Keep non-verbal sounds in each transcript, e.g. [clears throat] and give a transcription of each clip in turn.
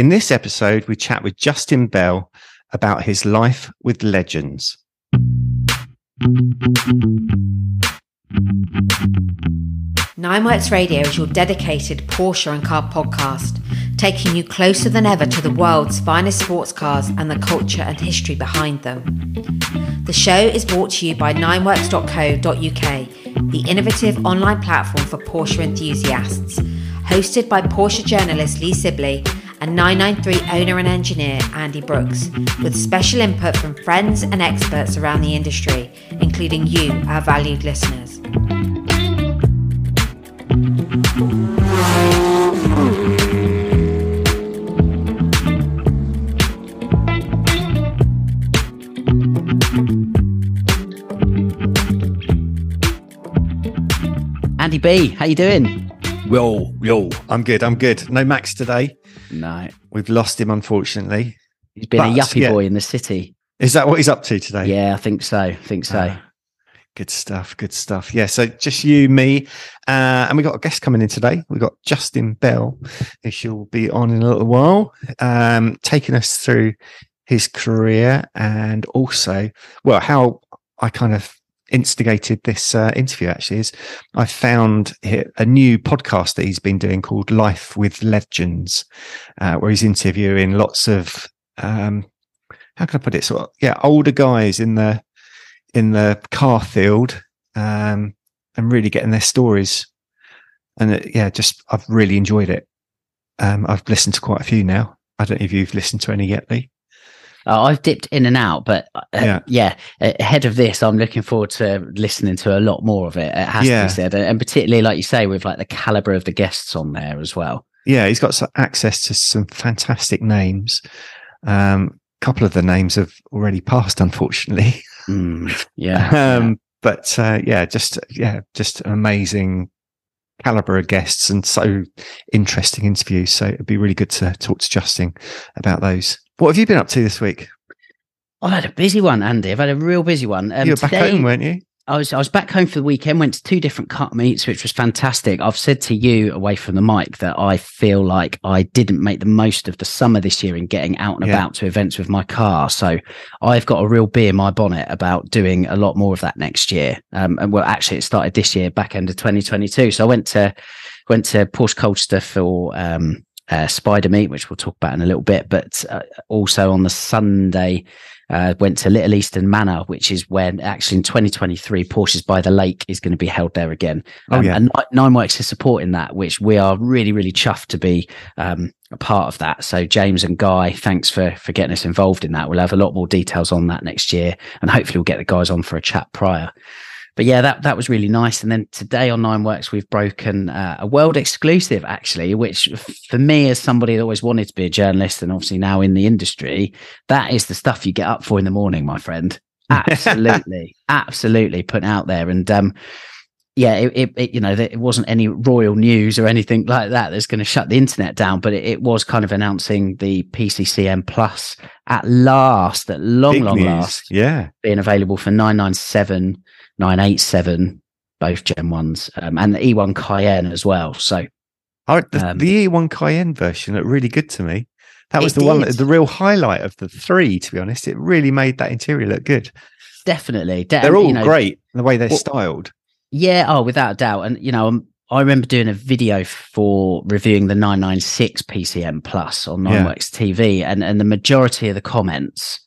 In this episode, we chat with Justin Bell about his life with legends. Nineworks Radio is your dedicated Porsche and car podcast, taking you closer than ever to the world's finest sports cars and the culture and history behind them. The show is brought to you by nineworks.co.uk, the innovative online platform for Porsche enthusiasts, hosted by Porsche journalist Lee Sibley and 993 owner and engineer Andy Brooks, with special input from friends and experts around the industry, including you, our valued listeners. Andy B, how you doing? Yo, yo, I'm good. I'm good. No Max today. No, We've lost him, unfortunately. he's been a But, yuppie yeah. boy in the city. Is that what he's up to today? Yeah, I think so. I think so. Ah, good stuff. Good stuff. Yeah. So just you, me, uh, and we got a guest coming in today. We got Justin Bell, who she'll be on in a little while, um, taking us through his career and also, well, how I kind of instigated this uh, interview actually is I found a new podcast that he's been doing called Life with Legends, uh, where he's interviewing lots of, um, how can I put it? Of, yeah, older guys in the in the car field um, and really getting their stories. And it, yeah, just I've really enjoyed it. Um, I've listened to quite a few now. I don't know if you've listened to any yet, Lee. Uh, I've dipped in and out, but uh, Yeah. yeah, uh, ahead of this, I'm looking forward to listening to a lot more of it. It has to be said, and particularly like you say, with like the caliber of the guests on there as well. Yeah, he's got access to some fantastic names. Um, a couple of the names have already passed, unfortunately. Mm, [laughs] yeah, um, but uh, yeah, just yeah, just an amazing caliber of guests and so interesting interviews. So it'd be really good to talk to Justin about those. What have you been up to this week? I've had a busy one, Andy. I've had a real busy one. Um, you were back today- home, weren't you? I was I was back home for the weekend. Went to two different cut meets, which was fantastic. I've said to you away from the mic that I feel like I didn't make the most of the summer this year in getting out and Yeah. about to events with my car. So I've got a real bee in my bonnet about doing a lot more of that next year. Um, and well, actually, it started this year, back end of 2022. So I went to went to Porsche Colchester for um, uh, Spider Meet, which we'll talk about in a little bit. But uh, also on the Sunday, uh, went to Little Easton Manor, which is when actually in 2023 Porsches by the Lake is going to be held there again. Oh, Um, yeah. And Ni- Nineworks is supporting that, which we are really, really chuffed to be um, a part of that. So James and Guy, thanks for for getting us involved in that. We'll have a lot more details on that next year, and hopefully we'll get the guys on for a chat prior. But yeah, that that was really nice. And then today on Nine Works, we've broken uh, a world exclusive, actually, which for me, as somebody that always wanted to be a journalist and obviously now in the industry, that is the stuff you get up for in the morning, my friend. [laughs] Absolutely, absolutely put out there. And um, yeah, it, it, it you know, it wasn't any royal news or anything like that that's going to shut the internet down, but it, it was kind of announcing the PCCM Plus at last, at long, Big long news. last, Yeah. being available for 997, 987, both Gen 1s, um, and the E1 Cayenne as well. So I, the, Um, the E1 Cayenne version looked really good to me. That was the one, did. the real highlight of the three, to be honest. It really made that interior look good. definitely, de- They're all you know, great, the way they're Well- styled. Yeah, oh, without a doubt. And you know, um, I remember doing a video for reviewing the 996 PCM Plus on Yeah. Nineworks TV, and and the majority of the comments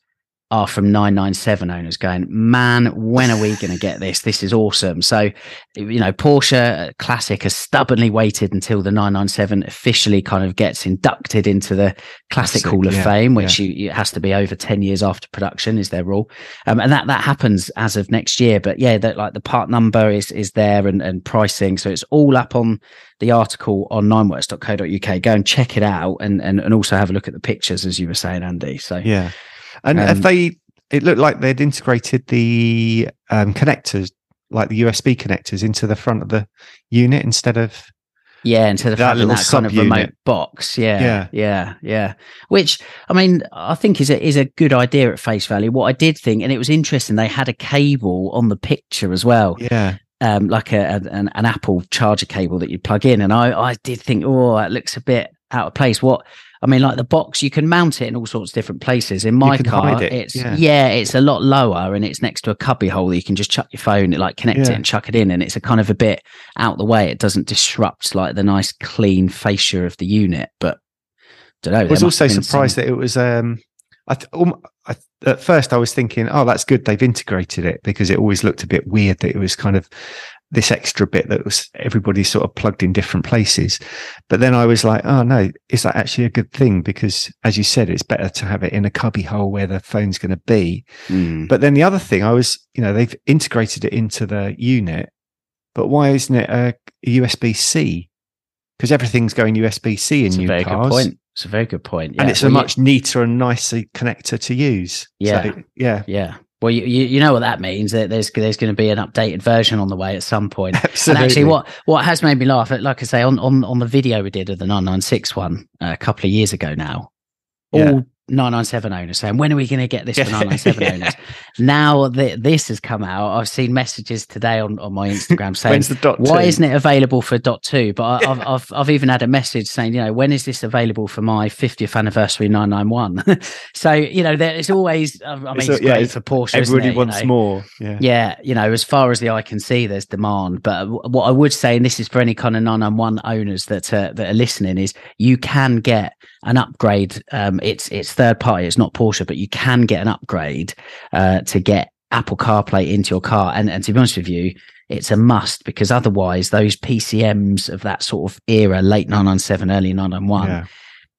are from 997 owners going, "Man, when are we [laughs] going to get this? This is awesome." So, you know, Porsche Classic has stubbornly waited until the 997 officially kind of gets inducted into the Classic, Classic, Hall of yeah, Fame, which you, it has to be over 10 years after production, is their rule um, and that that happens as of next year. But yeah, that like the part number is is there and, and pricing, so it's all up on the article on nineworks.co.uk. Go and check it out, and and and also have a look at the pictures, as you were saying, Andy. So Yeah. And Um, have they, it looked like they'd integrated the um, connectors, like the USB connectors, into the front of the unit instead of. yeah, instead of That that kind of remote box, yeah, Yeah. yeah, yeah. Which I mean, I think is a is a good idea at face value. What I did think, and it was interesting, they had a cable on the picture as well. Yeah. um, like a, a- an, an Apple charger cable that you plug in. And I, I did think, oh, that looks a bit out of place. What I mean, like the box, you can mount it in all sorts of different places. In my car, it, it's yeah. yeah. it's a lot lower and it's next to a cubby hole. You can just chuck your phone, like connect it and chuck it in, and it's a kind of a bit out the way. It doesn't disrupt like the nice clean fascia of the unit. But I don't know. I was also surprised that it was. Um, I, th- um, I at first I was thinking, oh, that's good. They've integrated it because it always looked a bit weird that it was kind of this extra bit that was everybody sort of plugged in different places. But then I was like, oh no, is that actually a good thing? Because as you said, it's better to have it in a cubby hole where the phone's going to be. Mm. But then the other thing, I was, you know, they've integrated it into the unit, but why isn't it a, USB C? Because everything's going USB C in It's a new very cars good point. It's a very good point. and Yeah. it's a Well, you- much neater and nicer connector to use. Yeah. So, yeah, Yeah. Well, you, you you know what that means. That there's there's going to be an updated version on the way at some point. absolutely. And actually, what what has made me laugh, like I say, on on on the video we did of the 996 one uh, a couple of years ago now, Yeah. all 997 owners saying, when are we going to get this for 997 [laughs] Yeah. owners? Now that this has come out, I've seen messages today on, on my Instagram [laughs] saying, When's the dot why two? isn't it available for dot two? But I, I've, I've I've even had a message saying, you know, when is this available for my 50th anniversary 991? [laughs] so you know, there is always. I mean, It's it's, a- yeah, it's- for Porsche. Everybody it, you wants know? more. Yeah. Yeah, you know, as far as the eye can see, there's demand. But what I would say, and this is for any kind of 991 owners that uh, that are listening, is you can get an upgrade. Um, it's it's third party, it's not Porsche, but you can get an upgrade uh, to get Apple CarPlay into your car. And and to be honest with you, it's a must because otherwise, those PCMs of that sort of era, late 997, early 991, Yeah.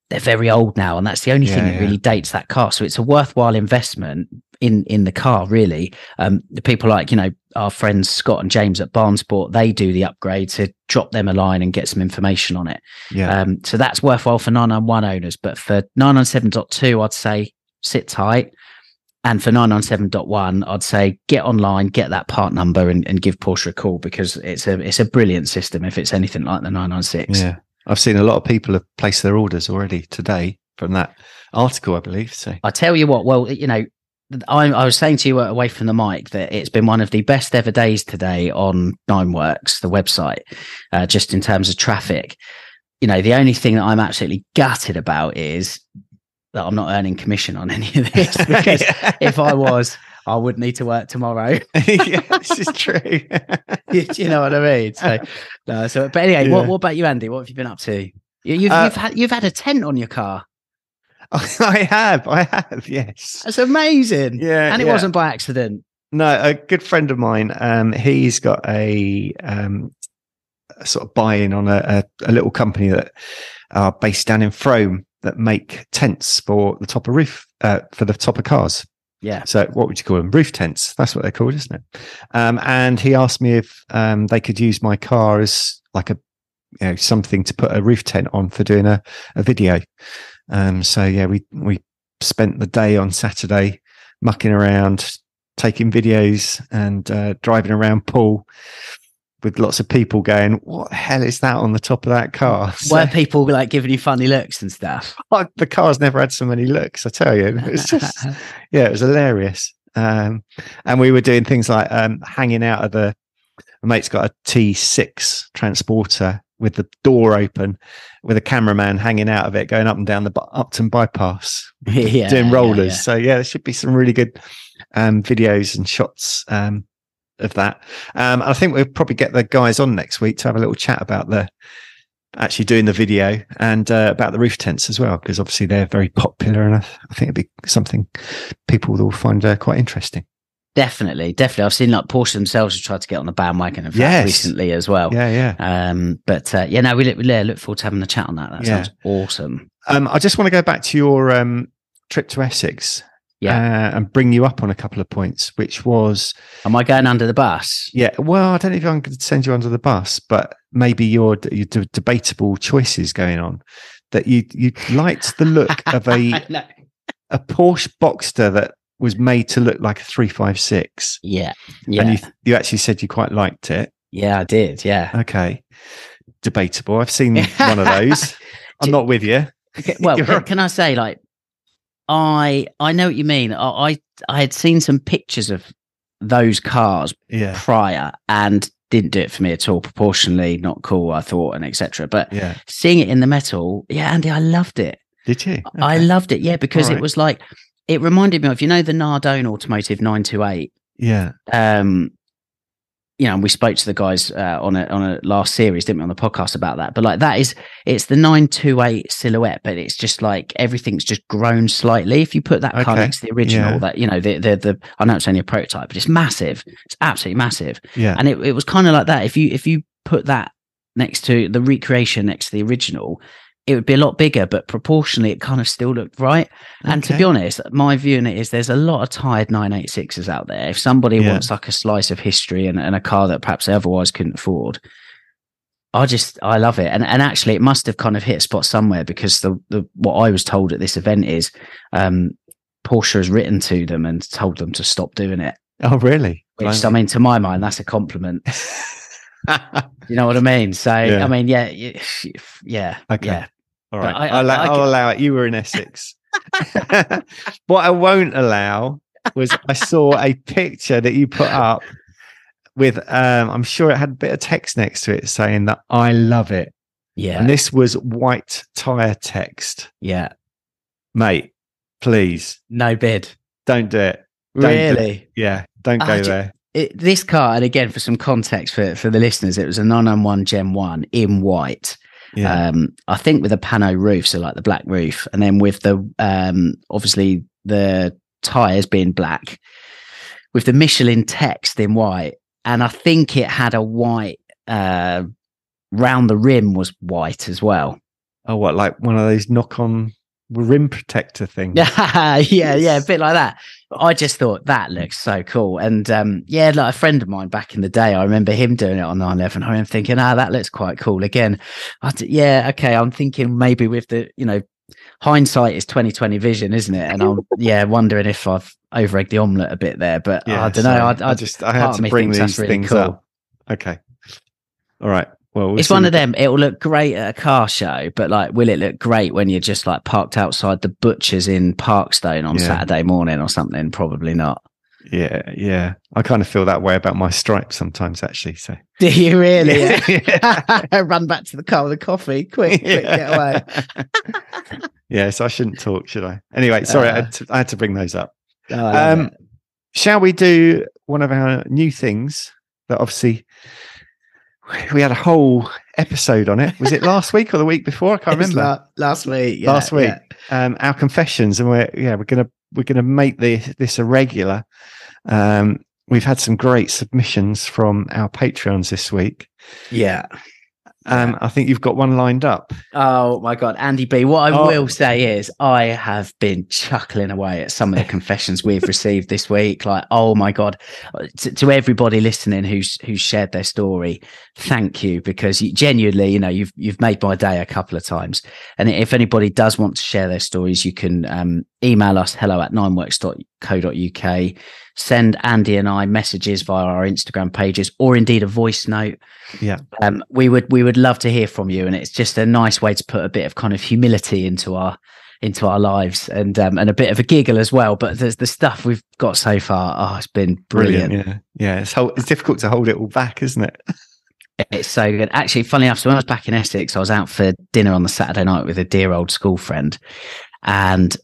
they're very old now, and that's the only thing that yeah. really dates that car. So it's a worthwhile investment in in the car, really. Um, the people like you know our friends Scott and James at Barnsport, they do the upgrade to drop them a line and get some information on it. Yeah. Um, so that's worthwhile for 991 owners, but for 997.2, I'd say sit tight. And for 997.1, I'd say get online, get that part number and, and give Porsche a call because it's a it's a brilliant system if it's anything like the 996. yeah. I've seen a lot of people have placed their orders already today from that article, I believe. So I tell you what, well, you know, I, I was saying to you away from the mic that it's been one of the best ever days today on Nineworks, the website, uh, just in terms of traffic. You know, the only thing that I'm absolutely gutted about is that I'm not earning commission on [laughs] any of this [laughs] because if I was, I would need to work tomorrow. [laughs] yeah, this is true. Do you know what I mean? So, no, so but anyway, what, Yeah. what about you, Andy? What have you been up to? You, you've, Uh, you've had you've had a tent on your car. [laughs] I have, I have, yes. That's amazing. Yeah, and it yeah. wasn't by accident. No, a good friend of mine, um, he's got a, um, a sort of buy-in on a, a, a little company that are based down in Frome that make tents for the top of roof, uh, for the top of cars. Yeah. So what would you call them? Roof tents. That's what they're called, isn't it? Um, and he asked me if um, they could use my car as like a, you know, something to put a roof tent on for doing a, a video. Um, so yeah, we we spent the day on Saturday mucking around, taking videos, and uh, driving around Poole with lots of people going, "What the hell is that on the top of that car?" [laughs] So- Were people like giving you funny looks and stuff? Oh, the car's never had so many looks. I tell you, it was [laughs] just yeah, it was hilarious. Um, and we were doing things like um, hanging out of the. My mate's got a T6 transporter with the door open, with a cameraman hanging out of it, going up and down the Upton bypass, [laughs] yeah, doing yeah, rollers. yeah. So yeah, there should be some really good um, videos and shots um, of that. Um, I think we'll probably get the guys on next week to have a little chat about the actually doing the video and uh, about the roof tents as well, because obviously they're very popular, and I, I think it'd be something people will find uh, quite interesting. Definitely, definitely. I've seen like Porsche themselves have tried to get on the bandwagon of that Yes. recently as well. Yeah, yeah. Um, but uh, yeah, no, we look, we look forward to having a chat on that. That Yeah. sounds awesome. Um, I just want to go back to your um, trip to Essex. Yeah. uh, and bring you up on a couple of points, which was Am I going under the bus? Yeah, well, I don't know if I'm going to send you under the bus, but maybe your your d- debatable choices going on. That you you liked the look [laughs] of a No. a Porsche Boxster that was made to look like a three five six, Yeah, yeah, and you you actually said you quite liked it. yeah. I did. Yeah. Okay, debatable. I've seen [laughs] one of those. I'm not with you. Okay, well, [laughs] can, can I say like I I know what you mean. I, I I had seen some pictures of those cars Yeah, prior, and didn't do it for me at all. Proportionally, not cool. I thought, and etc. But Yeah. seeing it in the metal, yeah, Andy, I loved it. Did you? I loved it. Yeah, because Alright. it was like it reminded me of you know the Nardone Automotive nine two eight. Yeah. Um, you know, and we spoke to the guys uh, on a on a last series, didn't we, on the podcast about that? But like that is it's the nine two eight silhouette, but it's just like everything's just grown slightly. If you put that car next to the original, Yeah. that you know the the the I know it's only a prototype, but it's massive. It's absolutely massive, Yeah. and it it was kind of like that. If you if you put that next to the recreation next to the original. It would be a lot bigger, but proportionally, it kind of still looked right. And to be honest, my view on it is there's a lot of tired 986s out there. If somebody Yeah. wants like a slice of history and, and a car that perhaps they otherwise couldn't afford, I just I love it. And and actually it must have kind of hit a spot somewhere because the, the what I was told at this event is um Porsche has written to them and told them to stop doing it. Oh, really? Which I mean to my mind, that's a compliment. [laughs] You know what I mean? So Yeah. I mean, yeah, [sighs] yeah, Okay. yeah. All But. I- will I'll allow it. You were in Essex. [laughs] what I won't allow was I saw a picture that you put up with, um, I'm sure it had a bit of text next to it saying that I love it. Yeah. And this was white tire text. yeah. Mate, please No bid. don't do it. Don't do- Really? Yeah. Don't go there. it, this car, and again for some context for for the listeners, it was a 991 Gen One in white. Yeah. Um, I think with a pano roof, so like the black roof, and then with the um, obviously the tires being black, with the Michelin text in white, and I think it had a white uh, round the rim was white as well. oh, what? Like one of those knock on rim protector thing. yeah, [laughs] yeah, yeah, a bit like that. I just thought that looks so cool. And um, yeah, like a friend of mine back in the day, I remember him doing it on 911. I remember thinking, ah, that looks quite cool. Again, I d- yeah, okay. I'm thinking maybe with the, you know, hindsight is 2020 vision, isn't it? And I'm, yeah, wondering if I've over egged the omelette a bit there. But I don't know. sorry. I, I, just, I had to bring these really things cool. up. Okay. All right. Well, we'll it's one of them. It will look great at a car show, but like, will it look great when you're just like parked outside the butchers in Parkstone on Yeah. Saturday morning or something? Probably not. Yeah, yeah. I kind of feel that way about my stripes sometimes, actually. So [laughs] Do you really? Yeah. [laughs] [laughs] Run back to the car with a coffee. Quick, quick, get away. yeah, so I shouldn't talk, should I? Anyway, sorry, I, Uh, had to, I had to bring those up. Oh, Um, shall we do one of our new things that obviously we had a whole episode on it? Was it last week or the week before? I can't remember. la- last week. yeah, last week. yeah. Um, our confessions, and we're yeah, we're gonna we're gonna make the this a regular. Um, we've had some great submissions from our patrons this week. Yeah. Um, I think you've got one lined up. Oh my god, Andy B. What I Oh. will say is, I have been chuckling away at some of the [laughs] confessions we've received this week. Like, oh my god, to, to everybody listening who's who's shared their story, thank you because you, genuinely, you know, you've you've made my day a couple of times. And if anybody does want to share their stories, you can um, email us hello at nineworks.co.uk. Send Andy and I messages via our Instagram pages, or indeed a voice note yeah um, we would we would love to hear from you, and it's just a nice way to put a bit of kind of humility into our into our lives and um, and a bit of a giggle as well. But there's the stuff we've got so far. Oh, it's been brilliant. Yeah, yeah. It's hold, it's difficult to hold it all back, isn't it? [laughs] It's so good. Actually, funny enough, so when I was back in Essex, I was out for dinner on the Saturday night with a dear old school friend, and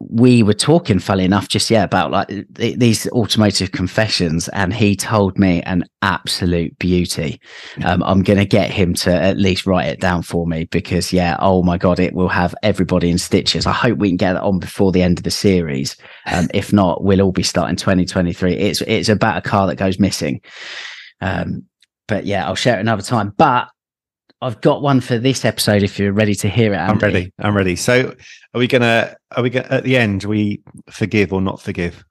we were talking, funny enough, just yeah, about like th- these automotive confessions, and he told me an absolute beauty. Um, I'm going to get him to at least write it down for me because yeah, oh my god, it will have everybody in stitches. I hope we can get it on before the end of the series. Um, if not, we'll all be starting 2023. It's it's about a car that goes missing. Um, but yeah, I'll share it another time. But I've got one for this episode. If you're ready to hear it, I'm ready. I'm ready. So, are we gonna? Are we gonna at the end? We forgive or not forgive?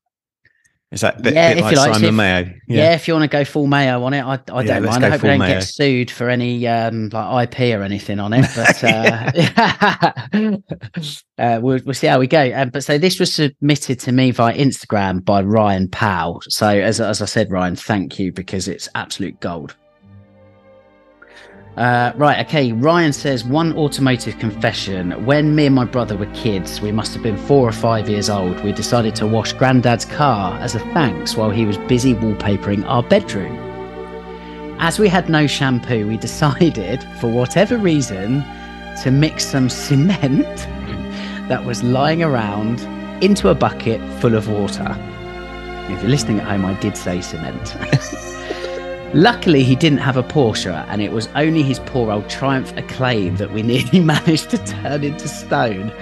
Is that a bit, Yeah, bit if like you like, Simon if- Mayo? Yeah. if you want to go full mayo on it, I, I Yeah, don't mind. I hope we don't mayo. get sued for any um, like IP or anything on it. [laughs] But uh, [laughs] uh, we'll, we'll see how we go. Um, but so this was submitted to me via Instagram by Ryan Powell. So as as I said, Ryan, thank you because it's absolute gold. Uh, right, okay. Ryan says one automotive confession. When me and my brother were kids, we must have been four or five years old. We decided to wash Granddad's car as a thanks while he was busy wallpapering our bedroom. as we had no shampoo, we [laughs] decided, for whatever reason, to mix some cement [laughs] that was lying around into a bucket full of water. If you're listening at home, I did say cement. [laughs] Luckily, he didn't have a Porsche, and it was only his poor old Triumph Acclaim that we [laughs] nearly managed to turn into stone.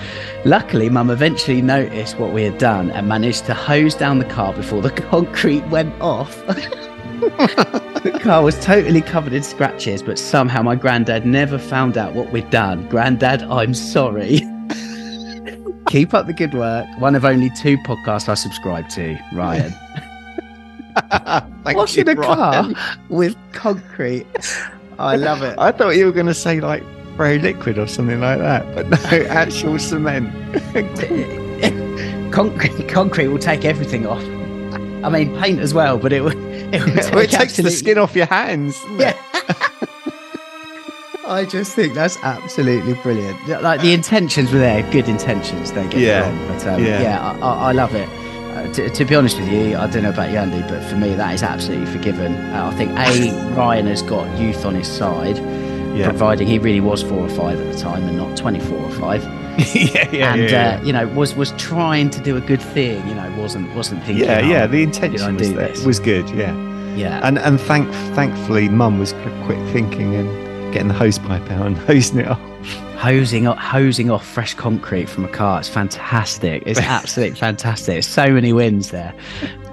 Luckily, Mum eventually noticed what we had done and managed to hose down the car before the [laughs] concrete went off. the car was totally covered in scratches, but somehow my granddad never found out what we'd done. Granddad, I'm sorry. [laughs] Keep up the good work. One of only two podcasts I subscribe to, Ryan. [laughs] Thank Washing a car [laughs] with concrete. I love it. I thought you were going to say like spray liquid or something like that, but no, [laughs] actual cement. concrete, concrete will take everything off. I mean, paint as well, but it would. It, would well, it take takes the skin off your hands. Yeah. I just think that's absolutely brilliant. Like the intentions were there, good intentions. They get Yeah. wrong, but um, Yeah. yeah, I, I, I love it. Uh, to, to be honest with you, I don't know about you, Andy, but for me, that is absolutely forgiven. Uh, I think a Ryan has got youth on his side, Yeah. providing he really was four or five at the time and not twenty four or five. [laughs] yeah, yeah, and yeah, Uh, you know was was trying to do a good thing. You know, wasn't wasn't thinking. yeah, oh, yeah. The intention was, there, was good. Yeah, yeah. and and thank thankfully, Mum was quick thinking and getting the hose pipe out and [laughs] hosing it off. hosing off, hosing off fresh concrete from a car. It's fantastic. It's [laughs] absolutely fantastic. So many wins there.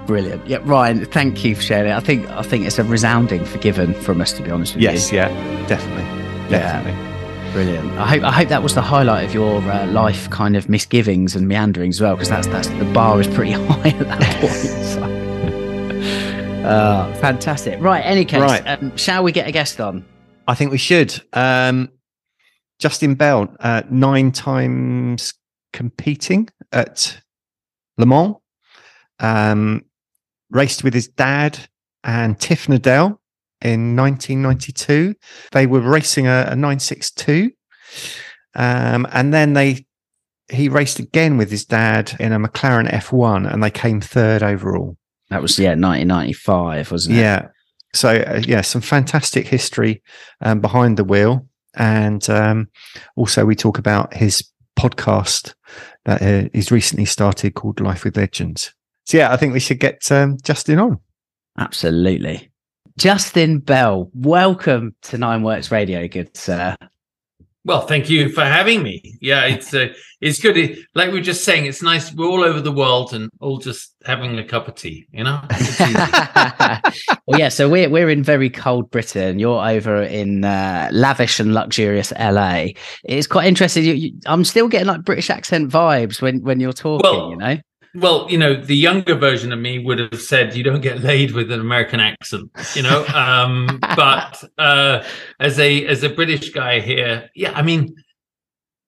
Brilliant. Yeah, Ryan, thank you for sharing it. I think I think it's a resounding forgiven from us, to be honest with Yes, you. Yes, yeah, definitely, Yeah. definitely. Brilliant. I hope I hope that was the highlight of your uh, life, kind of misgivings and meanderings as well, because that's that's the bar is pretty [laughs] high at that point. So. Uh, fantastic. Right. Any case, Right. Um, shall we get a guest on? I think we should. Um, Justin Bell, uh, nine times competing at Le Mans, um, raced with his dad and Tiff Needell in 1992. They were racing a, a 962, um, and then they he raced again with his dad in a McLaren F1, and they came third overall. That was yeah, 1995, wasn't it? Yeah. So uh, yeah, some fantastic history um, behind the wheel, and um, also we talk about his podcast that uh, he's recently started called Life with Legends. So yeah, I think we should get um, Justin on. Absolutely. Justin Bell, welcome to Nine Works Radio, good sir. Well, thank you for having me. Yeah, it's uh, it's good. It- like we were just saying, it's nice. We're all over the world and all just having a cup of tea. You know. [laughs] Well, yeah, so we're we're in very cold Britain. You're over in uh, lavish and luxurious LA. It's quite interesting. You, you, I'm still getting like British accent vibes when when you're talking. Well, you know, well, you know, the younger version of me would have said you don't get laid with an American accent. You know, [laughs] um, but uh, as a as a British guy here, yeah, I mean.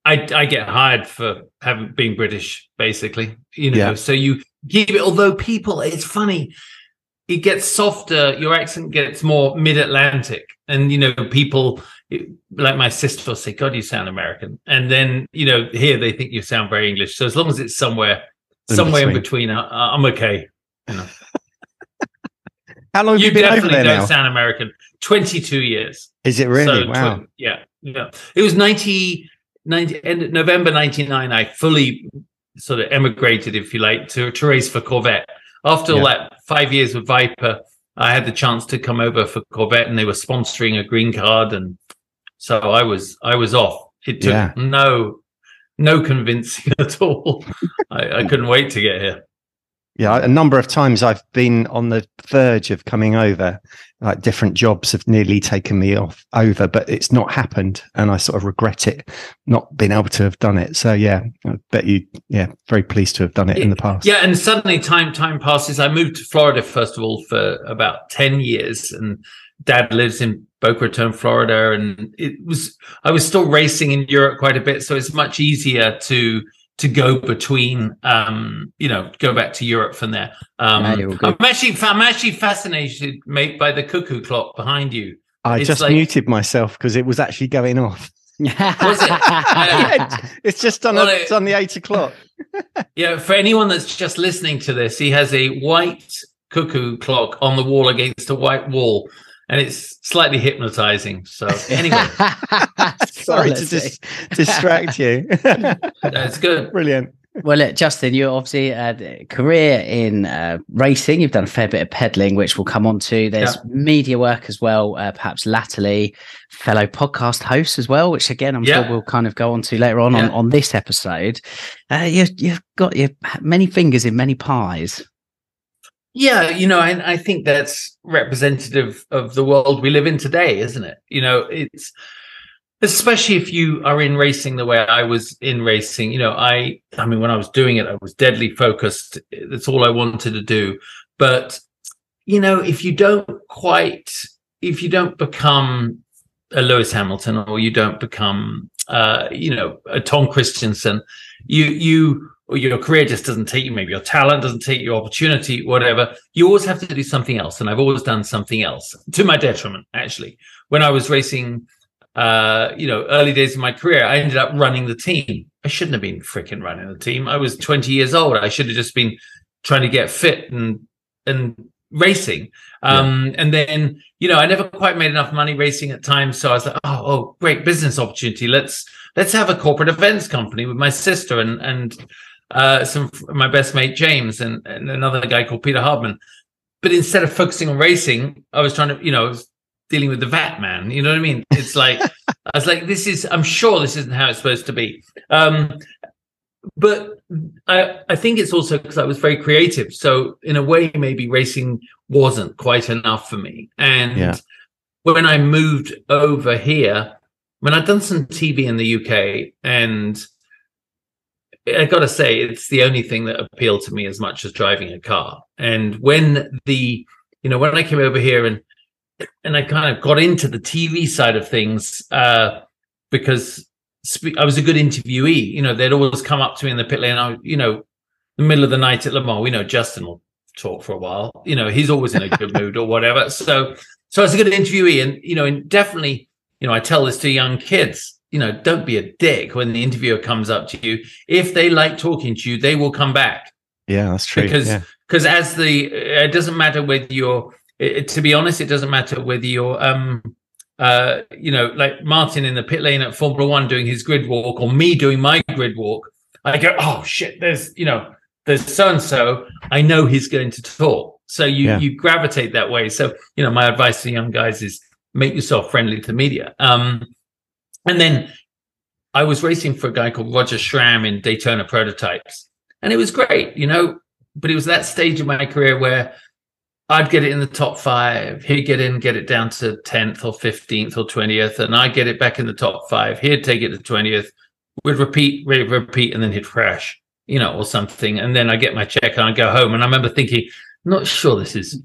I, I get hired for having being British, basically. You know, Yeah. so you give it. Although people, it's funny, it gets softer. Your accent gets more mid-Atlantic, and you know, people like my sister will say, "God, you sound American," and then you know, here they think you sound very English. So as long as it's somewhere, somewhere in between. I, I'm okay. You know, [laughs] How long have you you been over definitely there don't now? sound American. Twenty-two years. Is it really? So, wow. twen- yeah, yeah. It was 90, 90 end, November 99. I fully sort of emigrated, if you like, to, to race for Corvette. After all that five years with Viper, I had the chance to come over for Corvette and they were sponsoring a green card. And so I was, I was off. It took Yeah. no, no convincing [laughs] at all. I, I couldn't wait to get here. Yeah, a number of times I've been on the verge of coming over. Like different jobs have nearly taken me off over, but it's not happened, and I sort of regret it not being able to have done it. So yeah, I bet you, yeah, very pleased to have done it in the past. Yeah, and suddenly time time passes. I moved to Florida first of all for about ten years, and Dad lives in Boca Raton, Florida, and it was I was still racing in Europe quite a bit, so it's much easier to to go between, um, you know, go back to Europe from there. Um, Yeah, you're all good. I'm actually I'm actually fascinated, mate, by the cuckoo clock behind you. I it's just like- muted myself because it was actually going off. [laughs] Was it? Yeah, [laughs] it's just done. Well, it's on the eight o'clock. [laughs] Yeah, for anyone that's just listening to this, he has a white cuckoo clock on the wall against a white wall. And it's slightly hypnotizing. So [laughs] anyway, sorry to dis- distract you. [laughs] that's good. Brilliant. Well, look, Justin, you're obviously a career in uh, racing. You've done a fair bit of peddling, which we'll come on to. There's yeah. media work as well, uh, perhaps latterly, fellow podcast host as well, which again, I'm yeah. sure we'll kind of go on to later on yeah. on, on this episode. Uh, you, you've got your many fingers in many pies. Yeah, you know, I, I think that's representative of the world we live in today, isn't it? You know, it's especially if you are in racing the way I was in racing. You know, I I mean, when I was doing it, I was deadly focused. That's all I wanted to do. But you know, if you don't quite, if you don't become a Lewis Hamilton or you don't become, uh, you know, a Tom Kristensen, you you your career just doesn't take you, maybe your talent doesn't take your opportunity, whatever. You always have to do something else, and I've always done something else to my detriment. Actually, when I was racing uh, you know, early days of my career, I ended up running the team. I shouldn't have been freaking running the team. I was 20 years old. I should have just been trying to get fit and and racing. Um, yeah. and then, you know, I never quite made enough money racing at times. So I was like, oh, oh, great business opportunity. Let's let's have a corporate events company with my sister and and uh, some my best mate James and, and another guy called Peter Hardman. But instead of focusing on racing, I was trying to, you know, dealing with the vat man. You know what I mean? It's like [laughs] I was like, this is. I'm sure this isn't how it's supposed to be. Um, but I I think it's also because I was very creative. So in a way, maybe racing wasn't quite enough for me. And yeah. when I moved over here, when I'd done some TV in the UK, and I got to say, it's the only thing that appealed to me as much as driving a car. And when the you know when I came over here and and I kind of got into the TV side of things uh, because I was a good interviewee. You know, they'd always come up to me in the pit lane. I, you know, the middle of the night at Le Mans, we know Justin will talk for a while. You know, he's always in a good mood or whatever. So, so I was a good interviewee, and you know, and definitely, you know, I tell this to young kids. You know, don't be a dick when the interviewer comes up to you. If they like talking to you, they will come back. Yeah, that's true. Because because yeah. as the it doesn't matter whether you're it, to be honest, it doesn't matter whether you're, um, uh, you know, like Martin in the pit lane at Formula One doing his grid walk or me doing my grid walk. I go, oh shit, there's, you know, there's so and so. I know he's going to talk. So you yeah. you gravitate that way. So you know, my advice to young guys is make yourself friendly to media. Um, and then I was racing for a guy called Roger Schramm in Daytona Prototypes, and it was great, you know. But it was that stage of my career where I'd get it in the top five. He'd get in, get it down to 10th or 15th or 20th, and I'd get it back in the top five. He'd take it to 20th. We'd repeat, we'd repeat, and then he'd crash, you know, or something. And then I get my check and I go home. And I remember thinking, not sure this is,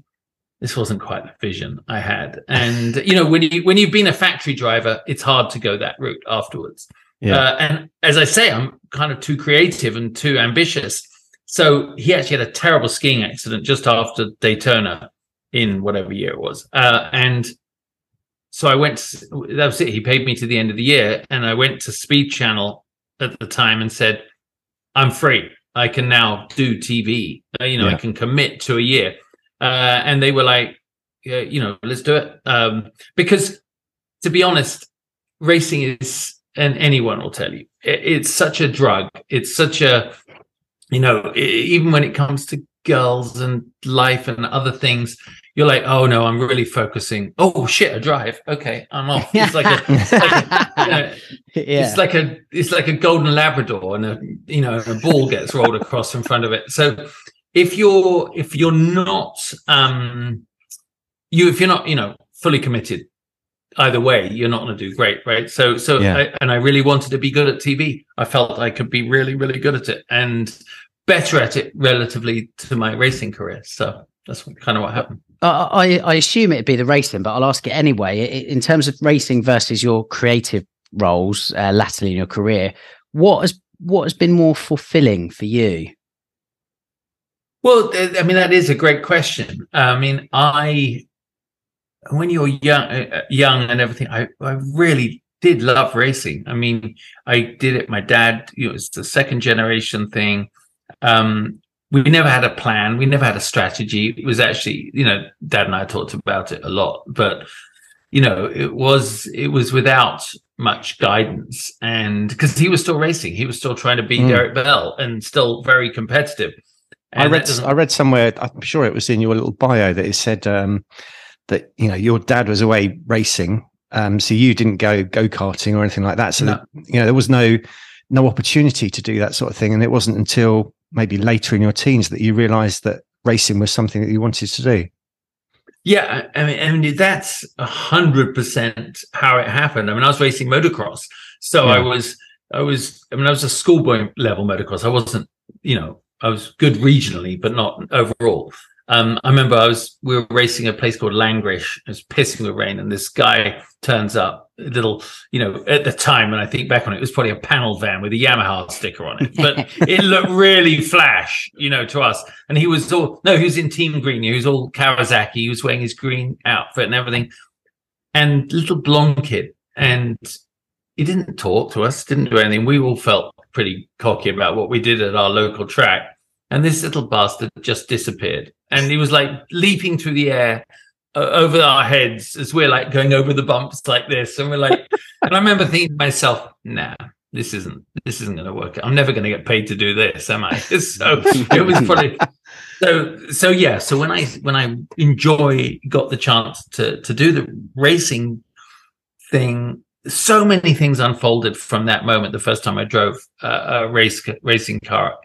this wasn't quite the vision I had. And, you know, when you, when you've been a factory driver, it's hard to go that route afterwards. Yeah. Uh, and as I say, I'm kind of too creative and too ambitious so he actually had a terrible skiing accident just after Daytona in whatever year it was. Uh, and so I went, to, that was it. He paid me to the end of the year. And I went to Speed Channel at the time and said, I'm free. I can now do TV. Uh, you know, yeah. I can commit to a year. Uh, and they were like, yeah, you know, let's do it. Um, because to be honest, racing is, and anyone will tell you, it, it's such a drug. It's such a, you know, even when it comes to girls and life and other things, you're like, oh no, I'm really focusing. Oh shit, a drive. Okay, I'm off. It's like a, it's like a, you know, [laughs] yeah. it's like a, it's like a golden Labrador, and a, you know, a ball gets rolled across in front of it. So if you're if you're not um you if you're not you know fully committed either way you're not going to do great right so so yeah. I, and i really wanted to be good at tv i felt i could be really really good at it and better at it relatively to my racing career so that's kind of what happened uh, I, I assume it'd be the racing but i'll ask it anyway in terms of racing versus your creative roles uh, latterly in your career what has what has been more fulfilling for you well i mean that is a great question i mean i when you're young, uh, uh, young and everything, I, I really did love racing. I mean, I did it. My dad, you know, it's the second generation thing. Um, we never had a plan. We never had a strategy. It was actually, you know, Dad and I talked about it a lot, but you know, it was it was without much guidance, and because he was still racing, he was still trying to beat mm. Derek Bell and still very competitive. And I read I read somewhere, I'm sure it was in your little bio that it said um, that you know your dad was away racing, um, so you didn't go go karting or anything like that. So no. that, you know there was no no opportunity to do that sort of thing, and it wasn't until maybe later in your teens that you realised that racing was something that you wanted to do. Yeah, I mean, I mean that's a hundred percent how it happened. I mean, I was racing motocross, so yeah. I was, I was, I mean, I was a schoolboy level motocross. I wasn't, you know, I was good regionally, but not overall. Um, I remember I was we were racing a place called Langrish. It was pissing with rain, and this guy turns up, little, you know, at the time, and I think back on it, it was probably a panel van with a Yamaha sticker on it, but [laughs] it looked really flash, you know, to us. And he was all no, he was in team green. He was all Kawasaki. He was wearing his green outfit and everything, and little blonde kid, and he didn't talk to us, didn't do anything. We all felt pretty cocky about what we did at our local track. And this little bastard just disappeared. And he was like leaping through the air uh, over our heads as we're like going over the bumps like this. And we're like, [laughs] and I remember thinking to myself, nah, this isn't, this isn't going to work. I'm never going to get paid to do this, am I? [laughs] So it was probably, so, so yeah. So when I, when I enjoy, got the chance to, to do the racing thing, so many things unfolded from that moment. The first time I drove a race, racing car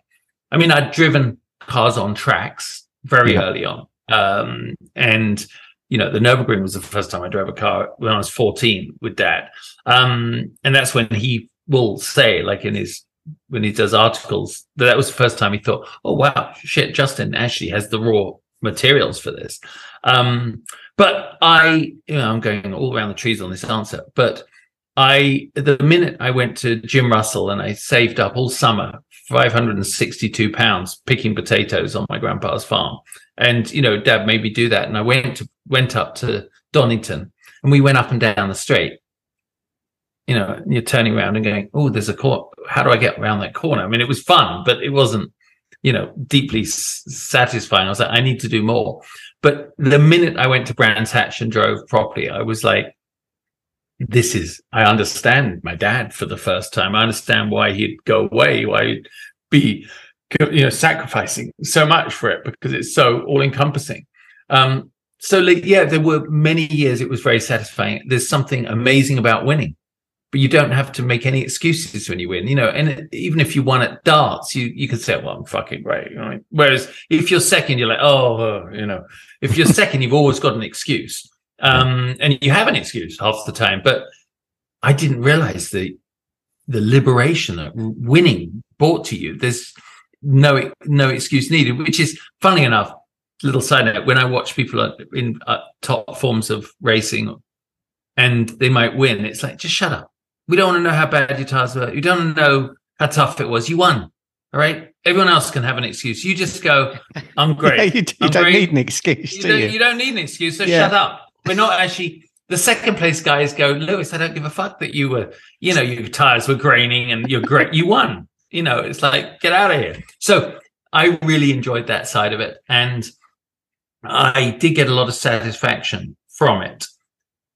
I mean, I'd driven cars on tracks very yeah. early on. Um, and, you know, the Nürburgring was the first time I drove a car when I was 14 with dad. Um, and that's when he will say, like in his, when he does articles, that that was the first time he thought, oh, wow, shit, Justin actually has the raw materials for this. Um, but I, you know, I'm going all around the trees on this answer, but I, the minute I went to Jim Russell and I saved up all summer 562 pounds picking potatoes on my grandpa's farm. And, you know, dad made me do that. And I went to, went up to Donington and we went up and down the street You know, you're turning around and going, Oh, there's a corner. How do I get around that corner? I mean, it was fun, but it wasn't, you know, deeply satisfying. I was like, I need to do more. But the minute I went to Brands Hatch and drove properly, I was like, this is I understand my dad for the first time. I understand why he'd go away, why he'd be you know sacrificing so much for it because it's so all encompassing. Um, so like, yeah, there were many years it was very satisfying. There's something amazing about winning, but you don't have to make any excuses when you win. You know, and even if you won at darts, you you could say, "Well, I'm fucking great." Right? Whereas if you're second, you're like, "Oh, you know." If you're second, you've always got an excuse. Um, and you have an excuse half the time, but I didn't realize the the liberation that winning brought to you. There's no no excuse needed, which is funny enough. Little side note: when I watch people in uh, top forms of racing, and they might win, it's like just shut up. We don't want to know how bad your tires were. You don't know how tough it was. You won. All right. Everyone else can have an excuse. You just go, I'm [laughs] great. yeah, you, you don't great. need an excuse, you do don't, you? You don't need an excuse. So yeah. shut up we're not actually the second place guys go, Lewis, I don't give a fuck that you were, you know, your tires were graining and you're great. You won. You know, it's like, get out of here. So I really enjoyed that side of it. And I did get a lot of satisfaction from it.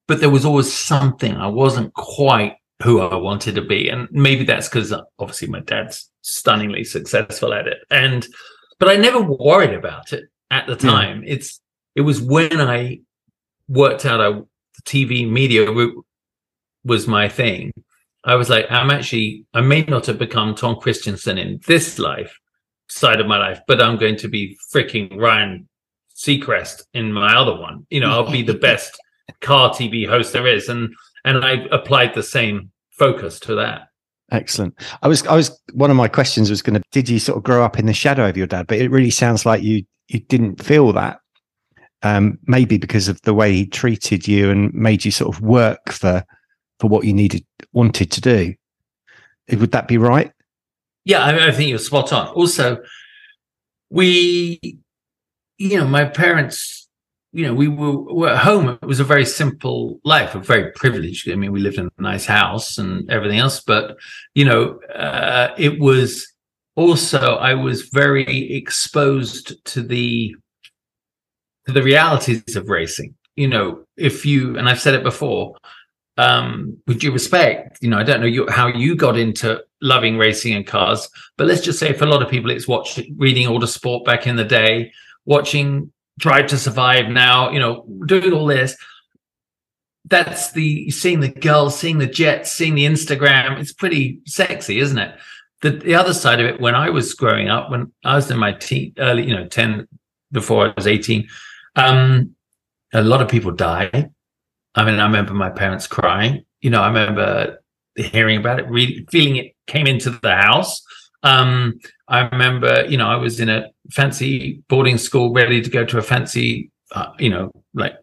But there was always something I wasn't quite who I wanted to be. And maybe that's because obviously my dad's stunningly successful at it. And, but I never worried about it at the hmm. time. Mm. It's, it was when I worked out I, TV media was my thing. I was like, I'm actually, I may not have become Tom Kristensen in this life side of my life, but I'm going to be freaking Ryan Seacrest in my other one. You know, I'll be the best [laughs] car TV host there is. And, and I applied the same focus to that. Excellent. I was, I was, one of my questions was going to, did you sort of grow up in the shadow of your dad? But it really sounds like you, you didn't feel that um, maybe because of the way he treated you and made you sort of work for for what you needed wanted to do. Would that be right? Yeah, I, I think you're spot on. Also, we, you know, my parents, you know, we were, were, at home. It was a very simple life, a very privileged. I mean, we lived in a nice house and everything else, but you know, uh, it was also I was very exposed to the to the realities of racing. You know, if you and I've said it before, um, with due respect, you know, I don't know you, how you got into loving racing and cars, but let's just say for a lot of people, it's watching, reading Autosport back in the day, watching Drive to Survive now, you know, doing all this. That's the seeing the girls, seeing the jets, seeing the Instagram. It's pretty sexy, isn't it? The, the other side of it, when I was growing up, when I was in my teen, early, you know, 10 before I was 18, um, a lot of people died I mean, I remember my parents crying. You know, I remember hearing about it, really feeling it came into the house. Um, I remember, you know, I was in a fancy boarding school, ready to go to a fancy, uh, you know, like,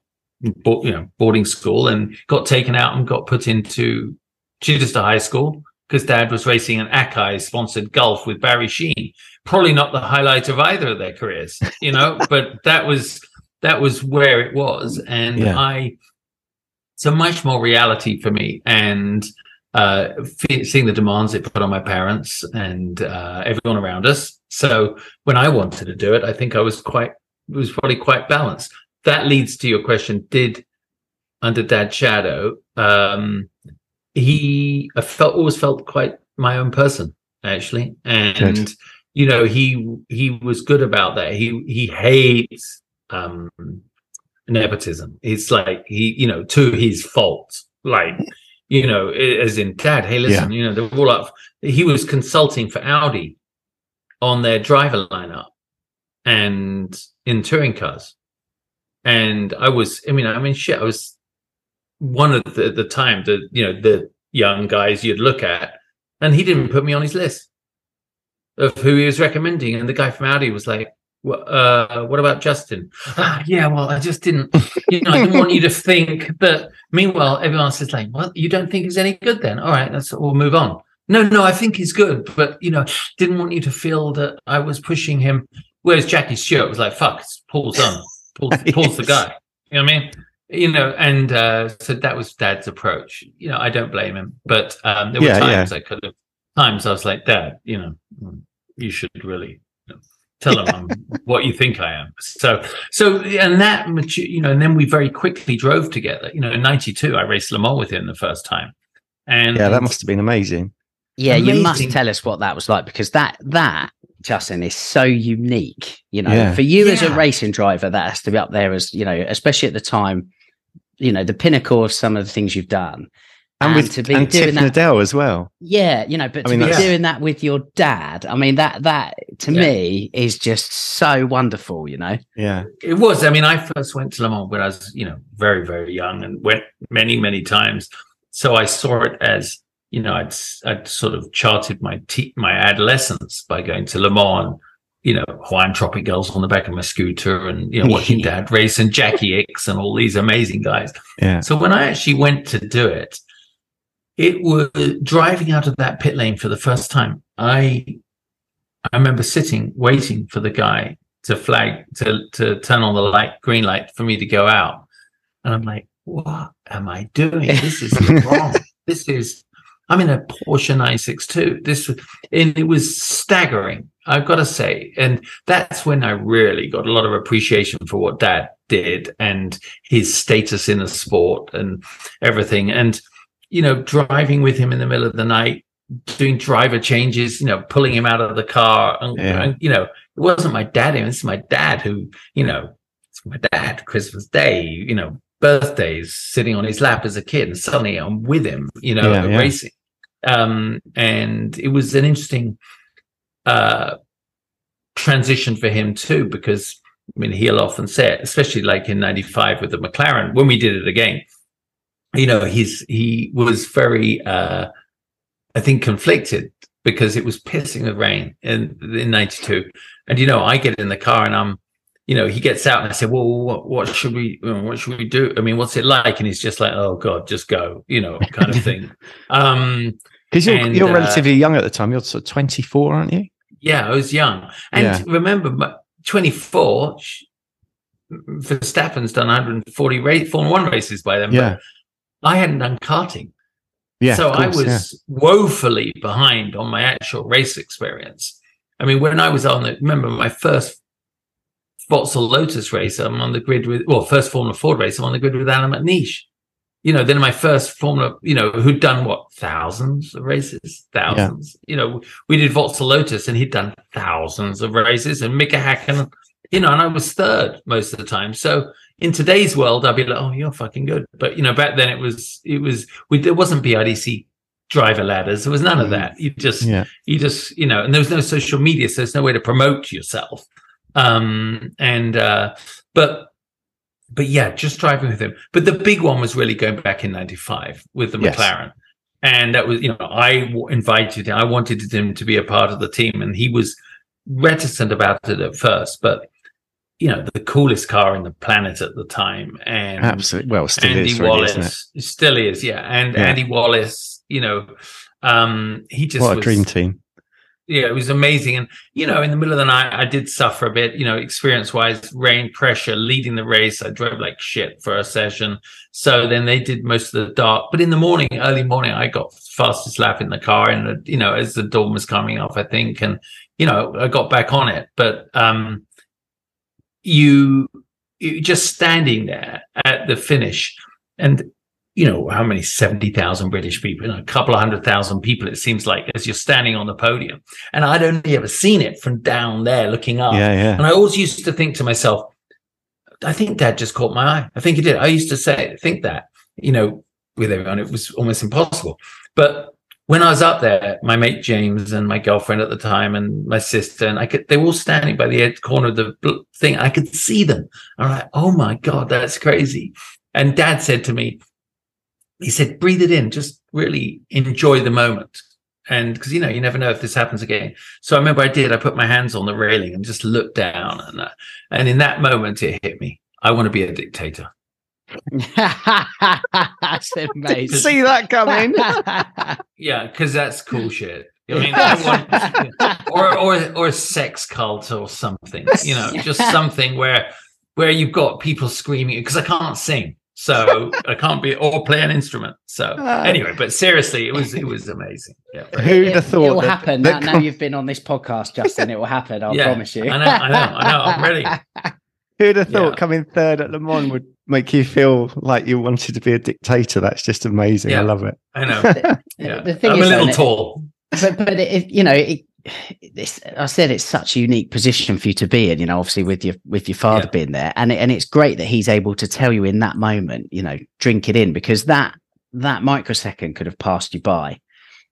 bo- you know, boarding school, and got taken out and got put into Chichester High School because Dad was racing an Akai sponsored golf with Barry Sheene. Probably not the highlight of either of their careers, you know, [laughs] but that was that was where it was, and yeah. I so much more reality for me and uh, seeing the demands it put on my parents and uh, everyone around us. So when I wanted to do it, I think I was quite was probably quite balanced. That leads to your question: Did under Dad Shadow, um, he I felt always felt quite my own person actually, and good. you know he he was good about that. He he hates um, nepotism. It's like he, you know, to his fault. Like, you know, as in, Dad, hey, listen, yeah. you know, they're all up. He was consulting for Audi on their driver lineup and in touring cars. And I was, I mean, I mean, shit, I was one of the, the time, the, you know, the young guys you'd look at, and he didn't put me on his list of who he was recommending. And the guy from Audi was like, uh, what about Justin? Ah, yeah, well, I just didn't, you know, I didn't want you to think that. Meanwhile, everyone else is like, well, you don't think he's any good then? All right, let's we'll move on. No, no, I think he's good, but you know, didn't want you to feel that I was pushing him. Whereas Jackie Stewart was like, fuck, Paul's on. Paul's, [laughs] Paul's the guy. You know what I mean? You know, and uh, so that was Dad's approach. You know, I don't blame him, but um, there were yeah, times yeah. I could have. Times I was like, Dad, you know, you should really tell them I'm what you think I am. So, so, and that, you know, and then we very quickly drove together. You know, in '92, I raced Le Mans with him the first time, and yeah, that must have been amazing. Yeah, amazing. you must tell us what that was like because that that Justin is so unique. You know, yeah. for you yeah. as a racing driver, that has to be up there as you know, especially at the time. You know, the pinnacle of some of the things you've done and, and with to be and doing Tiff that, Needell as well. Yeah, you know, but I to mean, be doing that with your dad, I mean that that to yeah. me is just so wonderful. You know, yeah, it was. I mean, I first went to Le Mans when I was, you know, very very young, and went many many times. So I saw it as you know, I'd I'd sort of charted my te- my adolescence by going to Le Mans. You know, Hawaiian Tropic girls on the back of my scooter and, you know, watching [laughs] dad race and Jacky Ickx and all these amazing guys. Yeah. So when I actually went to do it, it was driving out of that pit lane for the first time. I I remember sitting waiting for the guy to flag to to turn on the light green light for me to go out, and I'm like, what am I doing? [laughs] This is wrong. This is I'm in a Porsche 962. This and it was staggering. I've got to say, and that's when I really got a lot of appreciation for what Dad did and his status in the sport and everything. And you know, driving with him in the middle of the night, doing driver changes, you know, pulling him out of the car. And, yeah. and you know, it wasn't my dad. it was my dad who, you know, it's my dad, Christmas Day, you know, birthdays, sitting on his lap as a kid. And suddenly I'm with him, you know, yeah, yeah. racing. Um, and it was an interesting uh, transition for him too, because I mean, he'll often say it, especially like in 95 with the McLaren, when we did it again you know, he's he was very, uh, I think, conflicted because it was pissing with rain in in '92, and you know, I get in the car and I'm, you know, he gets out and I said, "Well, what, what should we, what should we do? I mean, what's it like?" And he's just like, "Oh God, just go," you know, kind of thing. [laughs] Um, because you're and, you're uh, relatively young at the time. You're sort of 24, aren't you? Yeah, I was young, and yeah. remember, 24. Verstappen's done 140 race, Formula One races by then. Yeah. I hadn't done karting. Yeah, so course, I was yeah. woefully behind on my actual race experience. I mean, when I was on the, remember my first Vauxhall Lotus race, I'm on the grid with, well, first Formula Ford race, I'm on the grid with Allan McNish. You know, then my first Formula, you know, who'd done what, thousands of races, thousands. Yeah. You know, we did Vauxhall Lotus and he'd done thousands of races and Mika Hakkinen, you know, and I was third most of the time. So in today's world, I'd be like, oh, you're fucking good. But, you know, back then it was, it was, we, there wasn't BRDC driver ladders. There was none of mm. that. You just, yeah. you just, you know, and there was no social media. So there's no way to promote yourself. Um, and, uh, but, but yeah, just driving with him. But the big one was really going back in 95 with the yes. McLaren. And that was, you know, I invited him, I wanted him to be a part of the team, and he was reticent about it at first, but you know, the coolest car in the planet at the time. And absolutely, well, still Andy is, Wallace really, still is, yeah. And yeah. Andy Wallace, you know, um, he just what was, a dream team yeah, it was amazing. And, you know, in the middle of the night, I did suffer a bit, you know, experience wise, rain, pressure, leading the race. I drove like shit for a session. So then they did most of the dark. But in the morning, early morning, I got fastest lap in the car. And, you know, as the dawn was coming up, I think. And, you know, I got back on it. But, um, you, you just standing there at the finish and you know, how many 70,000 British people, you know, a couple of hundred thousand people, it seems like, as you're standing on the podium. And I'd only ever seen it from down there looking up. Yeah, yeah. And I always used to think to myself, I think dad just caught my eye. I think he did. I used to say, think that, you know, with everyone, it was almost impossible. But when I was up there, my mate James and my girlfriend at the time and my sister, and I could, they were all standing by the edge corner of the thing. I could see them. I'm like, oh my God, that's crazy. And dad said to me, he said, breathe it in, just really enjoy the moment. And because, you know, you never know if this happens again. So I remember I did, I put my hands on the railing and just looked down. And, uh, and in that moment, it hit me. I want to be a dictator. That's [laughs] amazing. See that coming? [laughs] yeah, because that's cool [laughs] shit. I mean, I want, or or or a sex cult or something. You know, just something where where you've got people screaming because I can't sing so I can't be or play an instrument. So uh, anyway, but seriously, it was it was amazing. Yeah, who'd have thought it will happen? That, now you've been on this podcast, Justin, it will happen. I yeah, promise you. I know, I know, I know. I'm ready. Who'd have thought yeah. coming third at Le Mans would make you feel like you wanted to be a dictator? That's just amazing. Yeah, I love it. I know. [laughs] [laughs] yeah. The thing I'm is, a little tall. But but it, you know, it, this, I said it's such a unique position for you to be in, you know, obviously with your with your father yeah. being there, and and it's great that he's able to tell you in that moment, you know, drink it in because that that microsecond could have passed you by,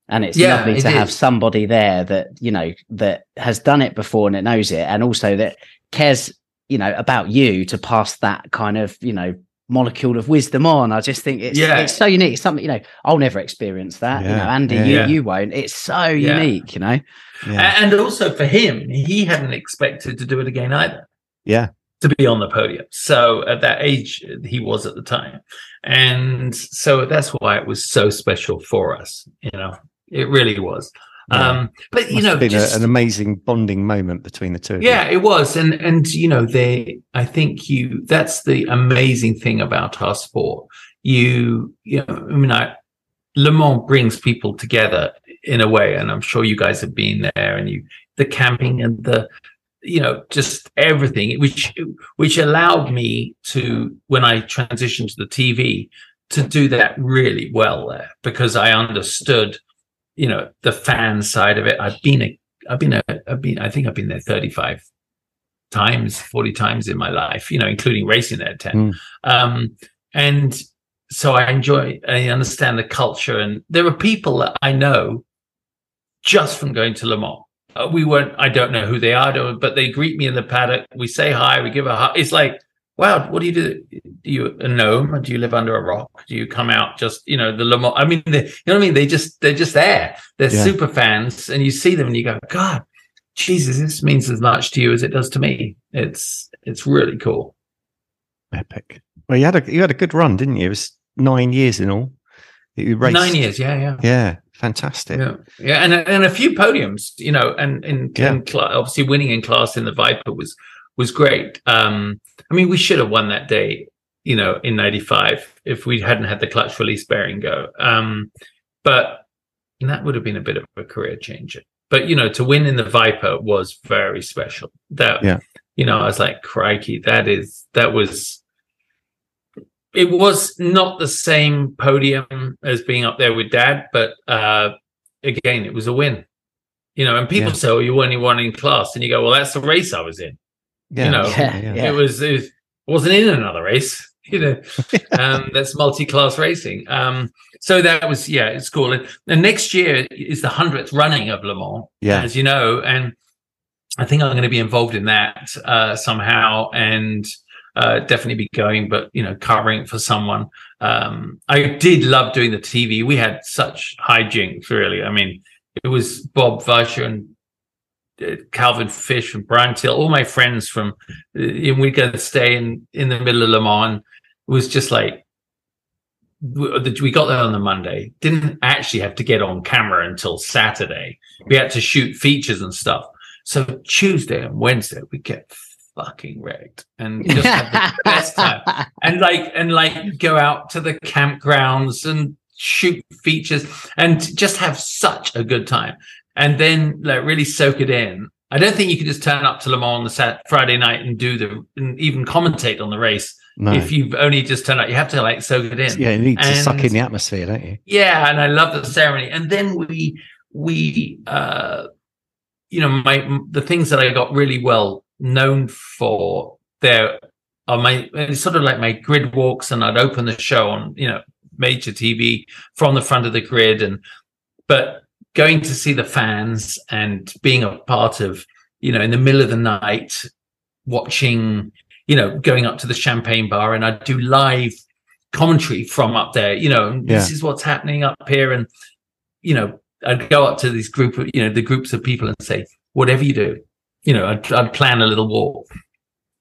and it's yeah, lovely to have somebody there that you know that has done it before and it knows it, and also that cares, you know, about you to pass that kind of you know molecule of wisdom on. I just think it's yeah. it's so unique. It's something you know I'll never experience that. Yeah. You know, Andy, yeah. you you won't. It's so unique. You know, and also for him, he hadn't expected to do it again either. Yeah, to be on the podium. So at that age he was at the time, and so that's why it was so special for us. You know, it really was. Yeah. Um, but you know, been just, a, an amazing bonding moment between the two. yeah, it was, and and you know, they. I think you. That's the amazing thing about our sport. You, you know, I mean, I, Le Mans brings people together in a way, and I'm sure you guys have been there, and you, the camping and the, you know, just everything, which which allowed me to, when I transitioned to the TV, to do that really well there because I understood you know the fan side of it. I've been a, I've been a, I've been, I think I've been there thirty five times, forty times in my life. You know, including racing there ten. Mm. Um, and so I enjoy, I understand the culture, and there are people that I know just from going to Le Mans. Uh, we weren't, I don't know who they are, but they greet me in the paddock. We say hi, we give a hug. It's like wow, what do you do? Do you a gnome? Do you live under a rock? Do you come out just, you know, the Le Mans? I mean, they, [laughs] you know what I mean? They just, they're just there. They're yeah. super fans and you see them and you go, God, Jesus, this means as much to you as it does to me. It's, it's really cool. Epic. Well, you had a, you had a good run, didn't you? It was nine years in all. You raced. Nine years. Yeah. Yeah. Yeah. Fantastic. Yeah. Yeah. And, and a few podiums, you know, and, and, yeah. and cl- obviously winning in class in the Viper was, was great. Um, I mean, we should have won that day, you know, in '95 if we hadn't had the clutch release bearing go. Um, but that would have been a bit of a career changer. but you know, to win in the Viper was very special. That Yeah. you know, I was like, crikey, that is that was. It was not the same podium as being up there with Dad, but uh, again, it was a win. You know, and people Yeah. say, "Oh, you only won in class," and you go, "Well, that's the race I was in." Yeah. You know, Yeah, yeah. It was it was- wasn't in another race. [laughs] You know, [laughs] um, that's multi-class racing. Um, so that was yeah, it's cool. And, and next year is the hundredth running of Le Mans, Yeah. as you know, and I think I'm going to be involved in that uh, somehow, and uh, definitely be going, but you know, covering it for someone. Um, I did love doing the TV. We had such hijinks, really. I mean, it was Bob Varsha and Calvin Fish and Brian Till, all my friends from, uh, and we'd go to stay in in the middle of Le Mans. It was just like we we got there on the Monday. Didn't actually have to get on camera until Saturday. We had to shoot features and stuff. So Tuesday and Wednesday we get fucking wrecked and [laughs] just have the best time and like and like go out to the campgrounds and shoot features and just have such a good time and then like really soak it in i don't think you can just turn up to le mans on the sat- friday night and do the and even commentate on the race No. if you've only just turned up you have to like soak it in yeah, you need to suck in the atmosphere, don't you? yeah and i love the ceremony and then we we uh you know my the things that i got really well known for there are my it's sort of like my grid walks and i'd open the show on you know major tv from the front of the grid and but going to see the fans and being a part of you know in the middle of the night watching you know going up to the champagne bar and i do live commentary from up there you know and this is what's happening up here. And you know i'd go up to these group of you know the groups of people and say whatever you do you know i'd, I'd plan a little walk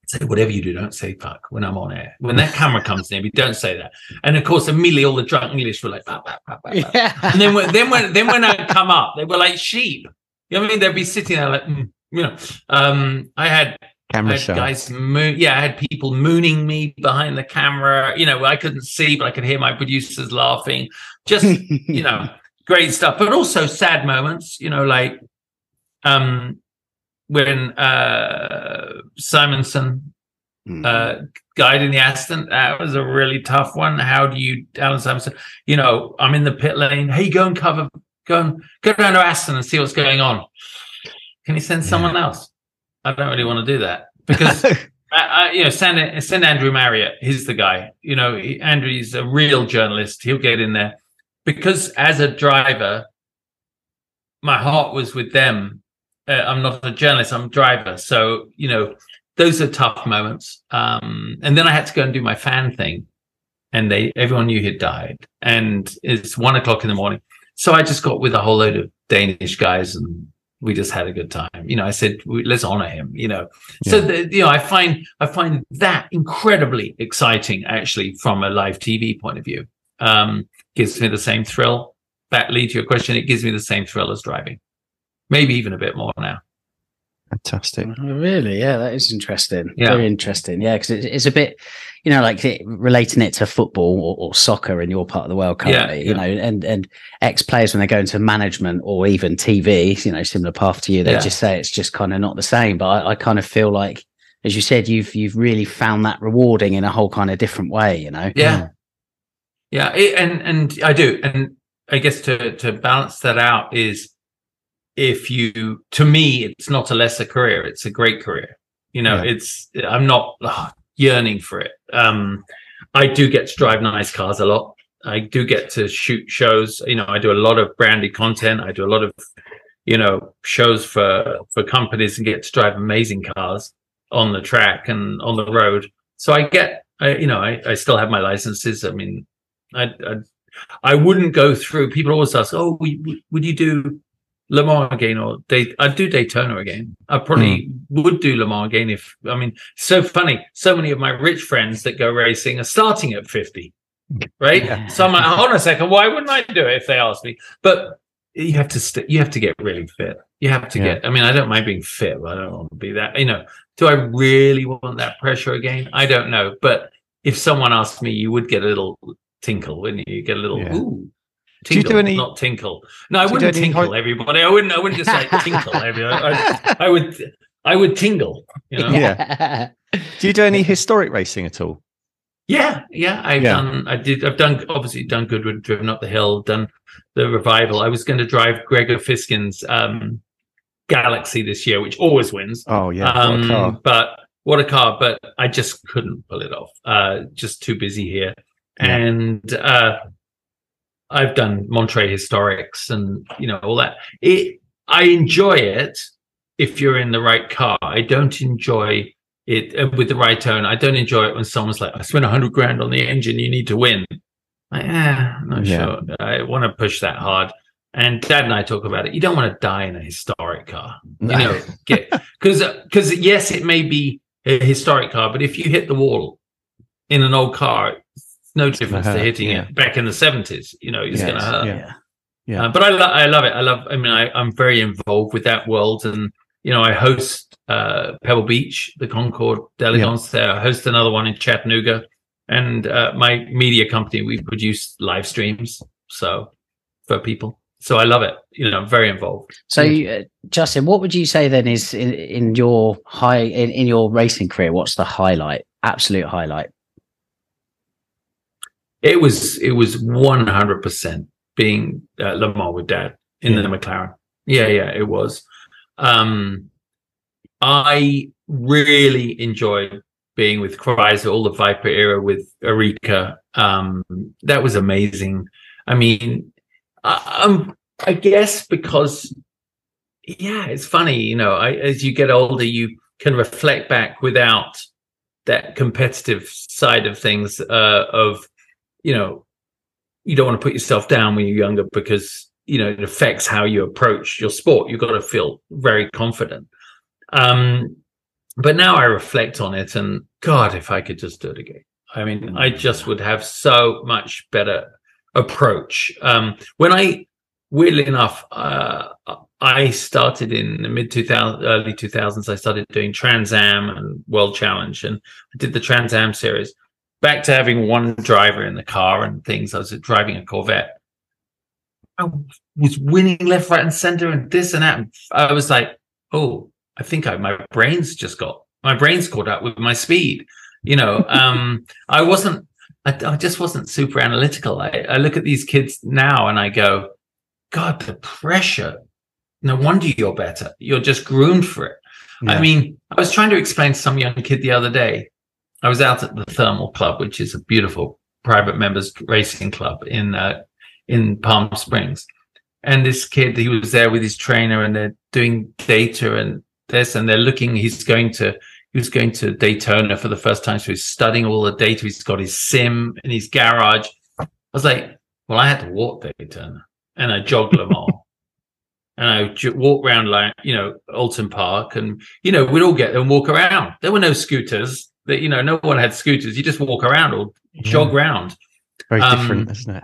say whatever you do don't say fuck when i'm on air when that camera comes near me don't say that and of course immediately all the drunk english were like bah, bah, bah, yeah. and then when then when then when I come up, they were like sheep. You know what I mean? They'd be sitting there like, mm, you know. Um, I had, I Camera had shy. guys, moon, yeah, I had people mooning me behind the camera. You know, I couldn't see, but I could hear my producers laughing. Just [laughs] you know, great stuff, but also sad moments. You know, like um, when uh, Simonsen Mm. uh, in the Aston. That was a really tough one. How do you, Allan Simonsen? You know, I'm in the pit lane. Hey, go and cover, go and go down to Aston and see what's going on. Can you send someone else? I don't really want to do that because [laughs] I, I, you know, send send Andrew Marriott. He's the guy. You know, he, Andrew's a real journalist. He'll get in there because as a driver, my heart was with them. Uh, I'm not a journalist. I'm a driver. So you know, those are tough moments. Um, and then I had to go and do my fan thing, and they everyone knew he'd died, and it's one o'clock in the morning. So I just got with a whole load of Danish guys, and we just had a good time. You know, I said let's honor him. You know, so Yeah. the, you know, I find I find that incredibly exciting, actually, from a live TV point of view. Um, gives me the same thrill. That leads to your question. It gives me the same thrill as driving, maybe even a bit more now. Fantastic. Oh, really? Yeah, that is interesting. Yeah. Very interesting. Yeah, because it's, it's a bit, you know, like it, relating it to football or, or soccer in your part of the world Yeah, currently, you know, and, and ex players when they go into management or even TV, you know, similar path to you, they Yeah. just say it's just kind of not the same. But I, I kind of feel like, as you said, you've you've really found that rewarding in a whole kind of different way, you know. Yeah, yeah, it, and and I do, and I guess to to balance that out is if you to me it's not a lesser career it's a great career. You know Yeah. it's i'm not ugh, yearning for it. Um i do get to drive nice cars a lot. I do get to shoot shows. You know i do a lot of branded content. I do a lot of you know shows for for companies and get to drive amazing cars on the track and on the road. So i get I, you know I, I still have my licenses. I mean I, I I wouldn't go through. People always ask, "Oh, would, would you do Le Mans again?" Or Day, I'd do Daytona again. I probably hmm. would do Le Mans again if. I mean, so funny. So many of my rich friends that go racing are starting at fifty, right? Yeah. So I'm like, hold on a second. Why wouldn't I do it if they ask me? But you have to st- you have to get really fit. You have to Yeah. get. I mean, I don't mind being fit, but I don't want to be that. You know, do I really want that pressure again? I don't know. But if someone asked me, you would get a little tinkle, wouldn't you? You get a little Yeah. ooh. Do you Tingle, do any- not tinkle. No, I wouldn't do any tinkle hoi- everybody. I wouldn't. I wouldn't just say [laughs] tinkle everybody. I, I would. I would tingle. You know. Yeah. Do you do any historic racing at all? Yeah, yeah. I've Yeah. done. I did. I've done. Obviously, done Goodwood, driven up the hill, done the revival. I was going to drive Gregor Fisken's um, Galaxie this year, which always wins. Oh yeah, what a um, car. but what a car! But I just couldn't pull it off. Uh, just too busy here, Yeah. and uh, I've done Monterey Historics and you know all that. It. I enjoy it if you're in the right car. I don't enjoy it uh, with the right tone. I don't enjoy it when someone's like, "I spent a hundred grand on the engine. You need to win." Like, eh, I'm not Yeah. sure. I want to push that hard. And Dad and I talk about it. You don't want to die in a historic car you know [laughs] because because yes it may be a historic car but if you hit the wall in an old car no difference to hitting yeah. it back in the 70s you know it's Yeah, gonna hurt yeah. Yeah. Uh, but I, lo- I love it i love i mean I, i'm very involved with that world and you know i host uh pebble beach the concours d'elegance there i host another one in chattanooga and uh, my media company we produce live streams so for people so i love it you know i'm very involved So, uh, Justin, what would you say then is in, in your high in, in your racing career? What's the highlight? Absolute highlight. It was it was one hundred percent being uh, Le Mans with Dad in Yeah. the McLaren. Yeah, yeah, it was. Um, I really enjoyed being with Chrysler, all the Viper era with Erika. Um, that was amazing. I mean, I, um, I guess because yeah, it's funny, you know, I, as you get older, you can reflect back without that competitive side of things uh, of you know you don't want to put yourself down when you're younger because you know it affects how you approach your sport. You've got to feel very confident. Um but now i reflect on it and god if i could just do it again. I mean i just would have so much better approach. Um when i weirdly enough uh i started in the mid 2000s, early 2000s i started doing trans am and world challenge and i did the trans am series back to having one driver in the car and things. I was driving a Corvette. I was winning left, right, and center, and this and that. I was like, "Oh, I think I, my brain's just got my brain's caught up with my speed." You know, [laughs] um, I wasn't. I, I just wasn't super analytical. I, I look at these kids now and I go, "God, the pressure! No wonder you're better. You're just groomed for it." I mean, I was trying to explain to some young kid the other day. I was out at the Thermal Club, which is a beautiful private members racing club in uh, in Palm Springs, and this kid he was there with his trainer, and they're doing data and this, and they're looking. He's going to he was going to Daytona for the first time, so he's studying all the data. He's got his sim in his garage. I was like, well, I had to walk Daytona, and I jogged Le Mans. [laughs] And I walk around like, you know, Oulton Park and, you know, we'd all get there and walk around. There were no scooters that, you know, no one had scooters. You just walk around or jog around. Very um, different, isn't it?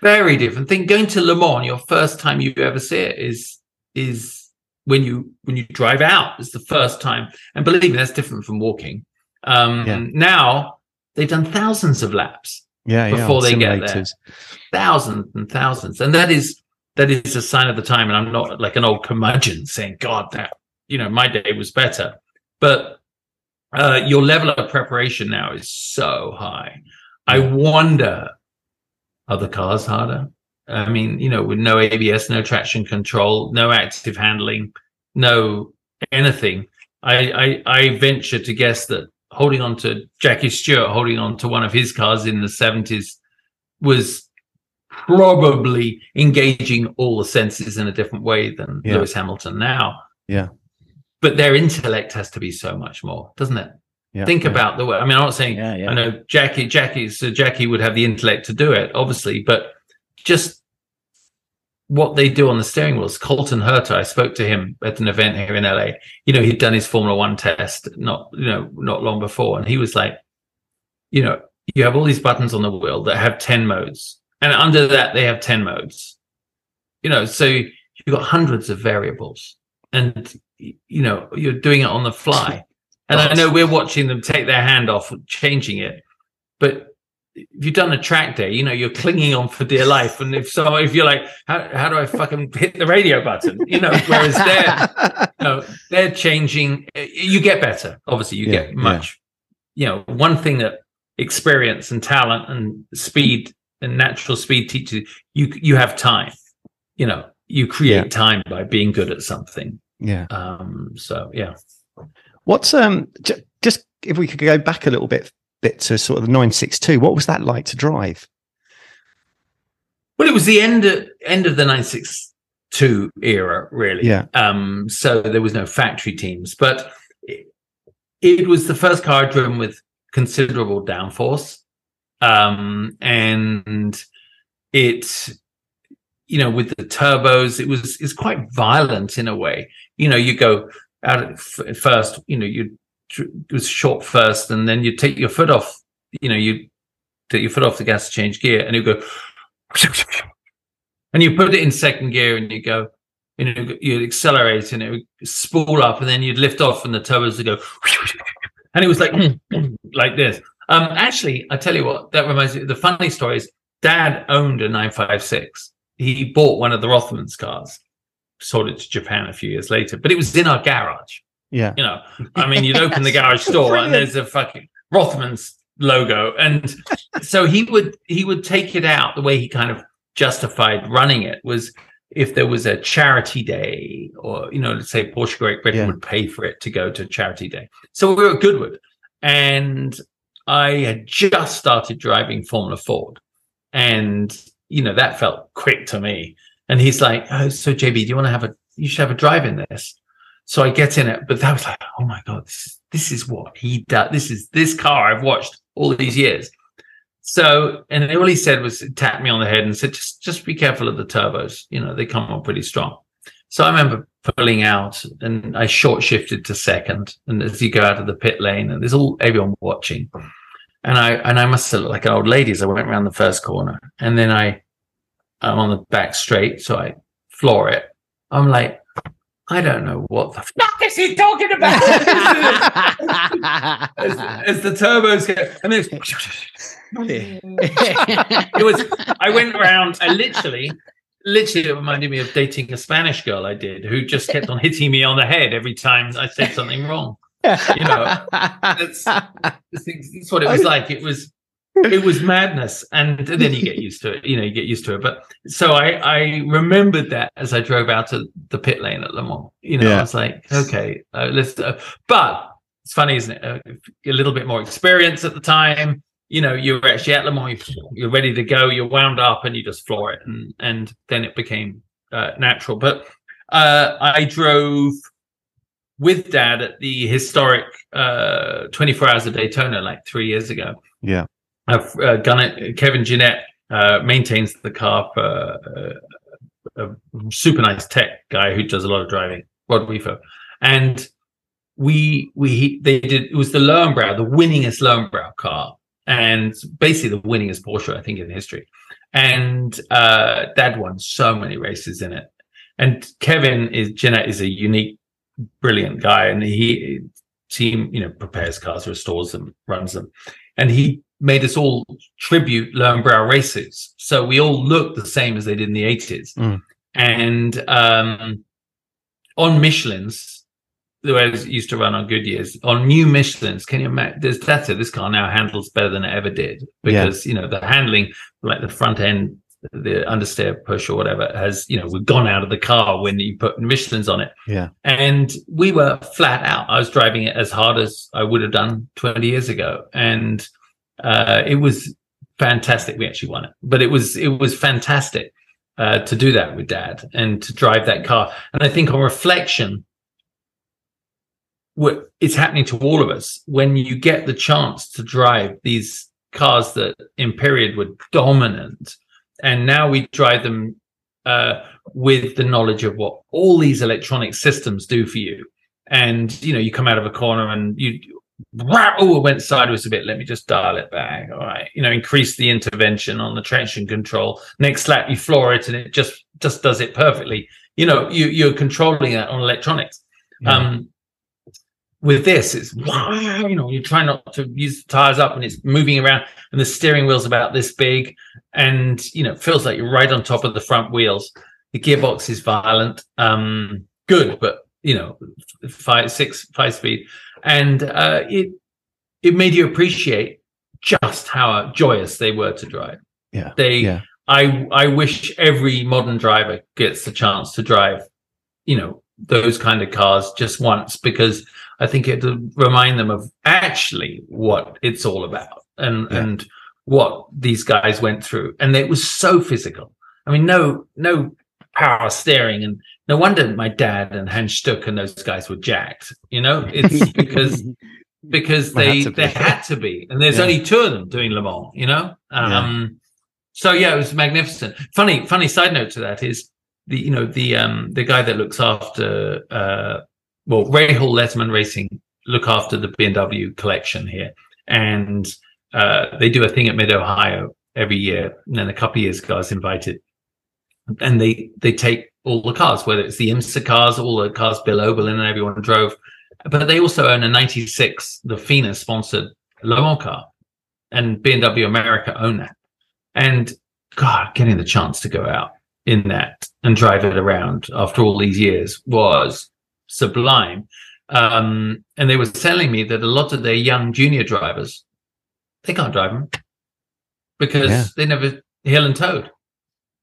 Very different thing. Going to Le Mans, your first time you ever see it is, is when you, when you drive out. It's the first time. And believe me, that's different from walking. Um, Yeah. now they've done thousands of laps Yeah, yeah. before on they get there. thousands and thousands and that is that is a sign of the time and i'm not like an old curmudgeon saying god that you know my day was better but uh your level of preparation now is so high i wonder are the cars harder i mean you know with no abs no traction control no active handling no anything i i, I venture to guess that holding on to jackie stewart holding on to one of his cars in the 70s was probably engaging all the senses in a different way than Yeah. Lewis Hamilton now. Yeah. But their intellect has to be so much more, doesn't it? Yeah, Think yeah. about the way. I mean, I'm not saying Yeah. I know Jackie, Jackie, so Jackie would have the intellect to do it, obviously, but just what they do on the steering wheels. Colton Herta, I spoke to him at an event here in LA. You know, he'd done his Formula One test not, you know, not long before, and he was like, you know, you have all these buttons on the wheel that have 10 modes, and under that they have 10 modes. You know, so you've got hundreds of variables, and you know, you're doing it on the fly. And I know we're watching them take their hand off, changing it, but if you've done a track day, you know, you're clinging on for dear life. And if so, if you're like, how, how do I fucking hit the radio button? You know, whereas [laughs] they're, you know, they're changing, you get better. Obviously, you Yeah, get much, you know, one thing that experience and talent and speed and natural speed teaches you, you have time, you know, you create Yeah. time by being good at something. Yeah. Um, so yeah. What's um j- just if we could go back a little bit bit to sort of the 962 what was that like to drive Well, it was the end of, end of the 962 era, really. Yeah. Um, so there was no factory teams, but it, it was the first car driven with considerable downforce. Um, and it, you know, with the turbos, it was, it's quite violent in a way. You know, you go out f- first, you know, you was short first and then you take your foot off, you know, you take your foot off the gas to change gear and you go, and you put it in second gear and you go, you know, you'd accelerate and it would spool up and then you'd lift off and the turbos would go, and it was like, [clears throat] like this. Um, actually, I tell you what, that reminds me, the funny story is dad owned a 956. He bought one of the Rothmans cars, sold it to Japan a few years later, but it was in our garage. yeah You know, I mean, you'd open the [laughs] garage door and there's a fucking Rothman's logo, and so he would he would take it out. The way he kind of justified running it was if there was a charity day, or you know, let's say Porsche Great Britain Yeah. would pay for it to go to charity day. So we were at Goodwood, and I had just started driving Formula Ford, and you know that felt quick to me. And he's like, "Oh, so JB, do you want to have a? You should have a drive in this." So I get in it, but that was like, oh my god, this is, this is what he does. This is this car I've watched all these years. So, and all he said was tapped me on the head and said, just just be careful of the turbos. You know, they come on pretty strong. So I remember pulling out and I short shifted to second. And as you go out of the pit lane, and there's all everyone watching. And I and I must have looked like an old lady as I went around the first corner. And then I I'm on the back straight, so I floor it. I'm like, I don't know what the fuck is he talking about? [laughs] as, as the turbos go, and then it's, [laughs] it was. I went around. I literally, literally, it reminded me of dating a Spanish girl I did, who just kept on hitting me on the head every time I said something wrong. You know, that's that's, that's what it was like. It was it was madness. And then you get used to it you know you get used to it. But so i i remembered that as i drove out to the pit lane at le mans. You know Yeah. i was like okay uh, let's uh, but it's funny isn't it? Uh, a little bit more experience at the time. You know you're actually at le mans you- you're ready to go you're wound up and you just floor it. And and then it became uh, natural. But uh i drove with dad at the historic uh 24 hours of daytona like three years ago yeah I've uh, done it. Kevin Jeannette uh, maintains the car for uh, a super nice tech guy who does a lot of driving, Rod Weaver. And we we they did it was the Löwenbräu, the winningest Löwenbräu car, and basically the winningest Porsche I think in history. And uh, Dad won so many races in it. And Kevin is Jeannette is a unique, brilliant guy, and he team you know prepares cars, restores them, runs them, and he made us all tribute Löwenbräu races. So we all looked the same as they did in the 80s. Mm. And um, on Michelin's, the way it used to run on Goodyear's, on new Michelin's, can you imagine? There's it. This car now handles better than it ever did because, you know, the handling, like the front end, the understeer push or whatever, has, you know, we've gone out of the car when you put Michelin's on it. Yeah. And we were flat out. I was driving it as hard as I would have done 20 years ago. And uh, it was fantastic. We actually won it, but it was it was fantastic uh, to do that with Dad and to drive that car. And I think on reflection, what it's happening to all of us when you get the chance to drive these cars that in period were dominant, and now we drive them uh, with the knowledge of what all these electronic systems do for you. And you know, you come out of a corner and you oh, it went sideways a bit. Let me just dial it back. All right. You know, increase the intervention on the traction control. Next lap, you floor it and it just, just does it perfectly. You know, you, you're controlling that on electronics. Um, with this, it's [laughs] wow, you know, you try not to use the tires up and it's moving around and the steering wheel's about this big and you know, it feels like you're right on top of the front wheels. The gearbox is violent, um, good, but you know, five, six, five speed. And uh, it it made you appreciate just how joyous they were to drive. Yeah. They Yeah. I I wish every modern driver gets the chance to drive, you know, those kind of cars just once because I think it'll remind them of actually what it's all about and Yeah. and what these guys went through. And it was so physical. I mean, no no power steering and no wonder my dad and Hans Stuck and those guys were jacked. You know, it's [laughs] because because They they had to be. they had to be, and there's Yeah. only two of them doing Le Mans. You know, Yeah. um, so yeah, it was magnificent. Funny, funny side note to that is the you know the um the guy that looks after uh well Rahal Letterman Racing look after the BMW collection here, and uh they do a thing at Mid Ohio every year, and then a couple of years ago I was invited, and they they take all the cars, whether it's the IMSA cars, all the cars Bill Auberlen and everyone drove, but they also own a '96 the FINA sponsored Le Mans car, and BMW America own that. And God, getting the chance to go out in that and drive it around after all these years was sublime. Um, and they were telling me that a lot of their young junior drivers, they can't drive them because Yeah. they never heel and towed.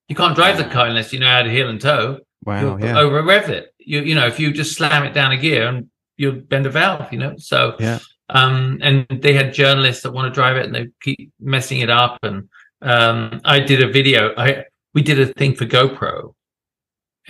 You can't drive the car unless you know how to heel and toe. Wow. Yeah. over rev it. You you know if you just slam it down a gear and you'll bend a valve. You know so Yeah. um, and they had journalists that want to drive it and they keep messing it up. And um, I did a video. I we did a thing for GoPro,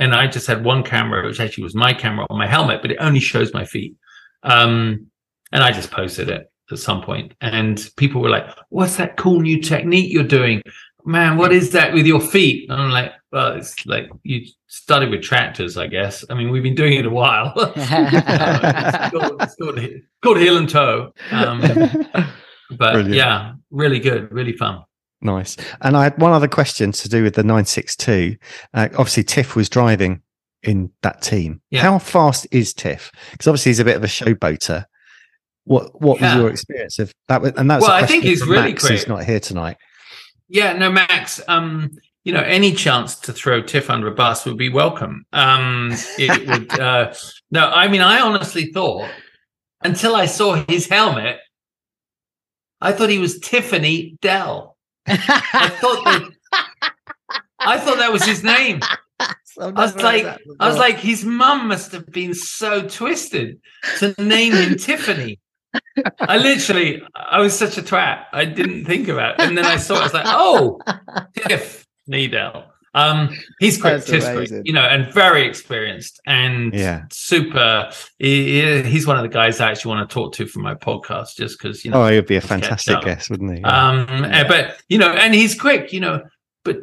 and I just had one camera, which actually was my camera on my helmet, but it only shows my feet. Um, and I just posted it at some point, and people were like, "What's that cool new technique you're doing?" Man, what is that with your feet? And I'm like, well, it's like you started with tractors, I guess. I mean, we've been doing it a while. [laughs] [laughs] it's, called, it's called, called heel and toe. Um, [laughs] but Brilliant. yeah, really good, really fun. Nice. And I had one other question to do with the 962. Uh, obviously, Tiff was driving in that team. Yeah. How fast is Tiff? Because obviously, he's a bit of a showboater. What What Yeah. was your experience of that? was- And that's Well, a I think he's really Max, quick. not here tonight. Yeah, no, Max. Um, you know, any chance to throw Tiff under a bus would be welcome. Um, it [laughs] would. Uh, no, I mean, I honestly thought until I saw his helmet, I thought he was Tiffany Dell. I thought that. I thought that was his name. [laughs] I was like, I was like, his mum must have been so twisted to name him Tiffany. I literally, I was such a twat. I didn't think about it, and then I saw it. I was like, oh, [laughs] Tiff Needell. Um, he's quick, That's quick, you know, and very experienced and Yeah. super. He, he's one of the guys I actually want to talk to for my podcast, just because you know Oh, he would be a fantastic guest, wouldn't he? um, uh, but you know, and he's quick, you know, but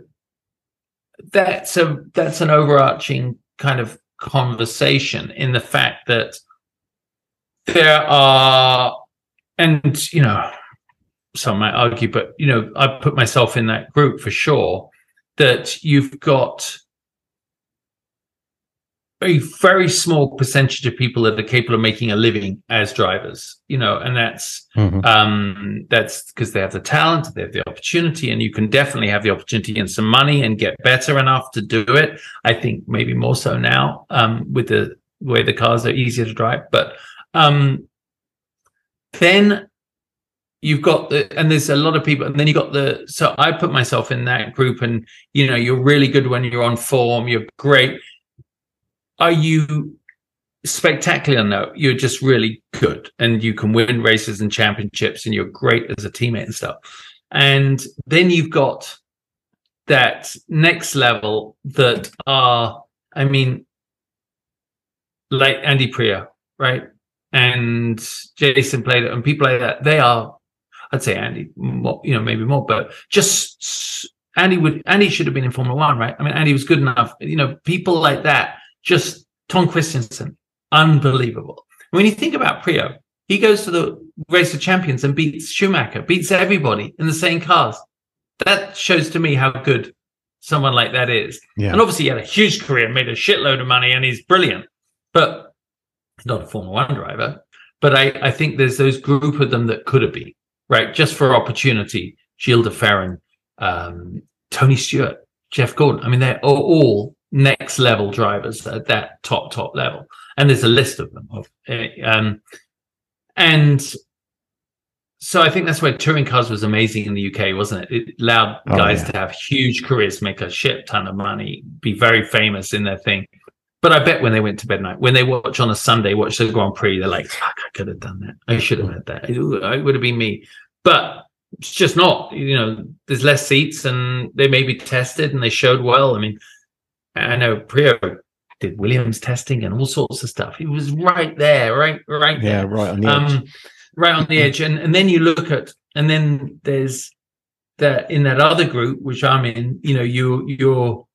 that's a that's an overarching kind of conversation in the fact that there are, and you know, some might argue, but you know, I put myself in that group for sure. That you've got a very small percentage of people that are capable of making a living as drivers, you know, and that's Mhm. um, that's because they have the talent, they have the opportunity, and you can definitely have the opportunity and some money and get better enough to do it. I think maybe more so now um, with the way the cars are easier to drive. But um, then you've got the, and there's a lot of people, and then you got the, so I put myself in that group, and you know, you're really good when you're on form, you're great. Are you spectacular? No you're just really good and you can win races and championships and you're great as a teammate and stuff. And then you've got that next level that are i mean like andy Priaulx, right? And Jason Plato and people like that. They are i'd say andy more, you know maybe more but just andy would andy should have been in formula one right i mean andy was good enough you know people like that just Tom Kristensen unbelievable. When you think about Priaulx, he goes to the race of champions and beats Schumacher, beats everybody in the same cars. That shows to me how good someone like that is. Yeah. And obviously, he had a huge career, made a shitload of money, and he's brilliant. But not a Formula One driver. but I, I think there's those group of them that could have been right just for opportunity. Gilles de Ferran, um, Tony Stewart, Jeff Gordon. I mean, they're all, next level drivers at that top top level, and there's a list of them. Of, um, and so I think that's where touring cars was amazing in the UK, wasn't it? It allowed Oh, guys yeah. to have huge careers, make a shit ton of money, be very famous in their thing. But I bet when they went to bed at night, when they watch on a Sunday, watch the Grand Prix, they're like, "Fuck, I could have done that. I should have had that. It would- have been me." But it's just not. You know, there's less seats, and they may be tested, and they showed well. I mean, I know Priaulx did Williams testing and all sorts of stuff. He was right there, right, right Yeah, right on the edge. um, right on the edge. And and then you look at, and then there's that in that other group which I'm in. You know, you you're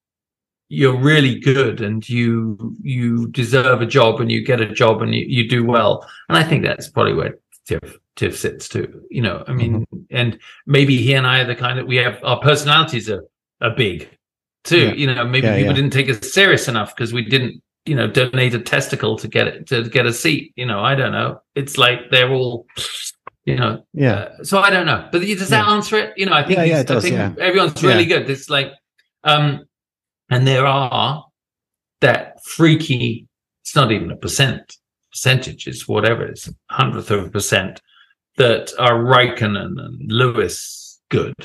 you're really good, and you you deserve a job, and you get a job, and you, you do well. And I think that's probably where Tiff Tiff sits too. You know, I mean, and maybe he and I are the kind that we have our personalities are are big too. Yeah. You know, maybe Yeah, people yeah. didn't take us serious enough because we didn't you know, donate a testicle to get it to get a seat. You know, I don't know. It's like they're all, you know. yeah. Uh, so I don't know. But does that answer it? You know, I think Yeah, yeah, does, I think everyone's really good. It's like, um, and there are that freaky. It's not even a percent percentage. It's whatever. It's a hundredth of a percent that are Raikkonen and Lewis good.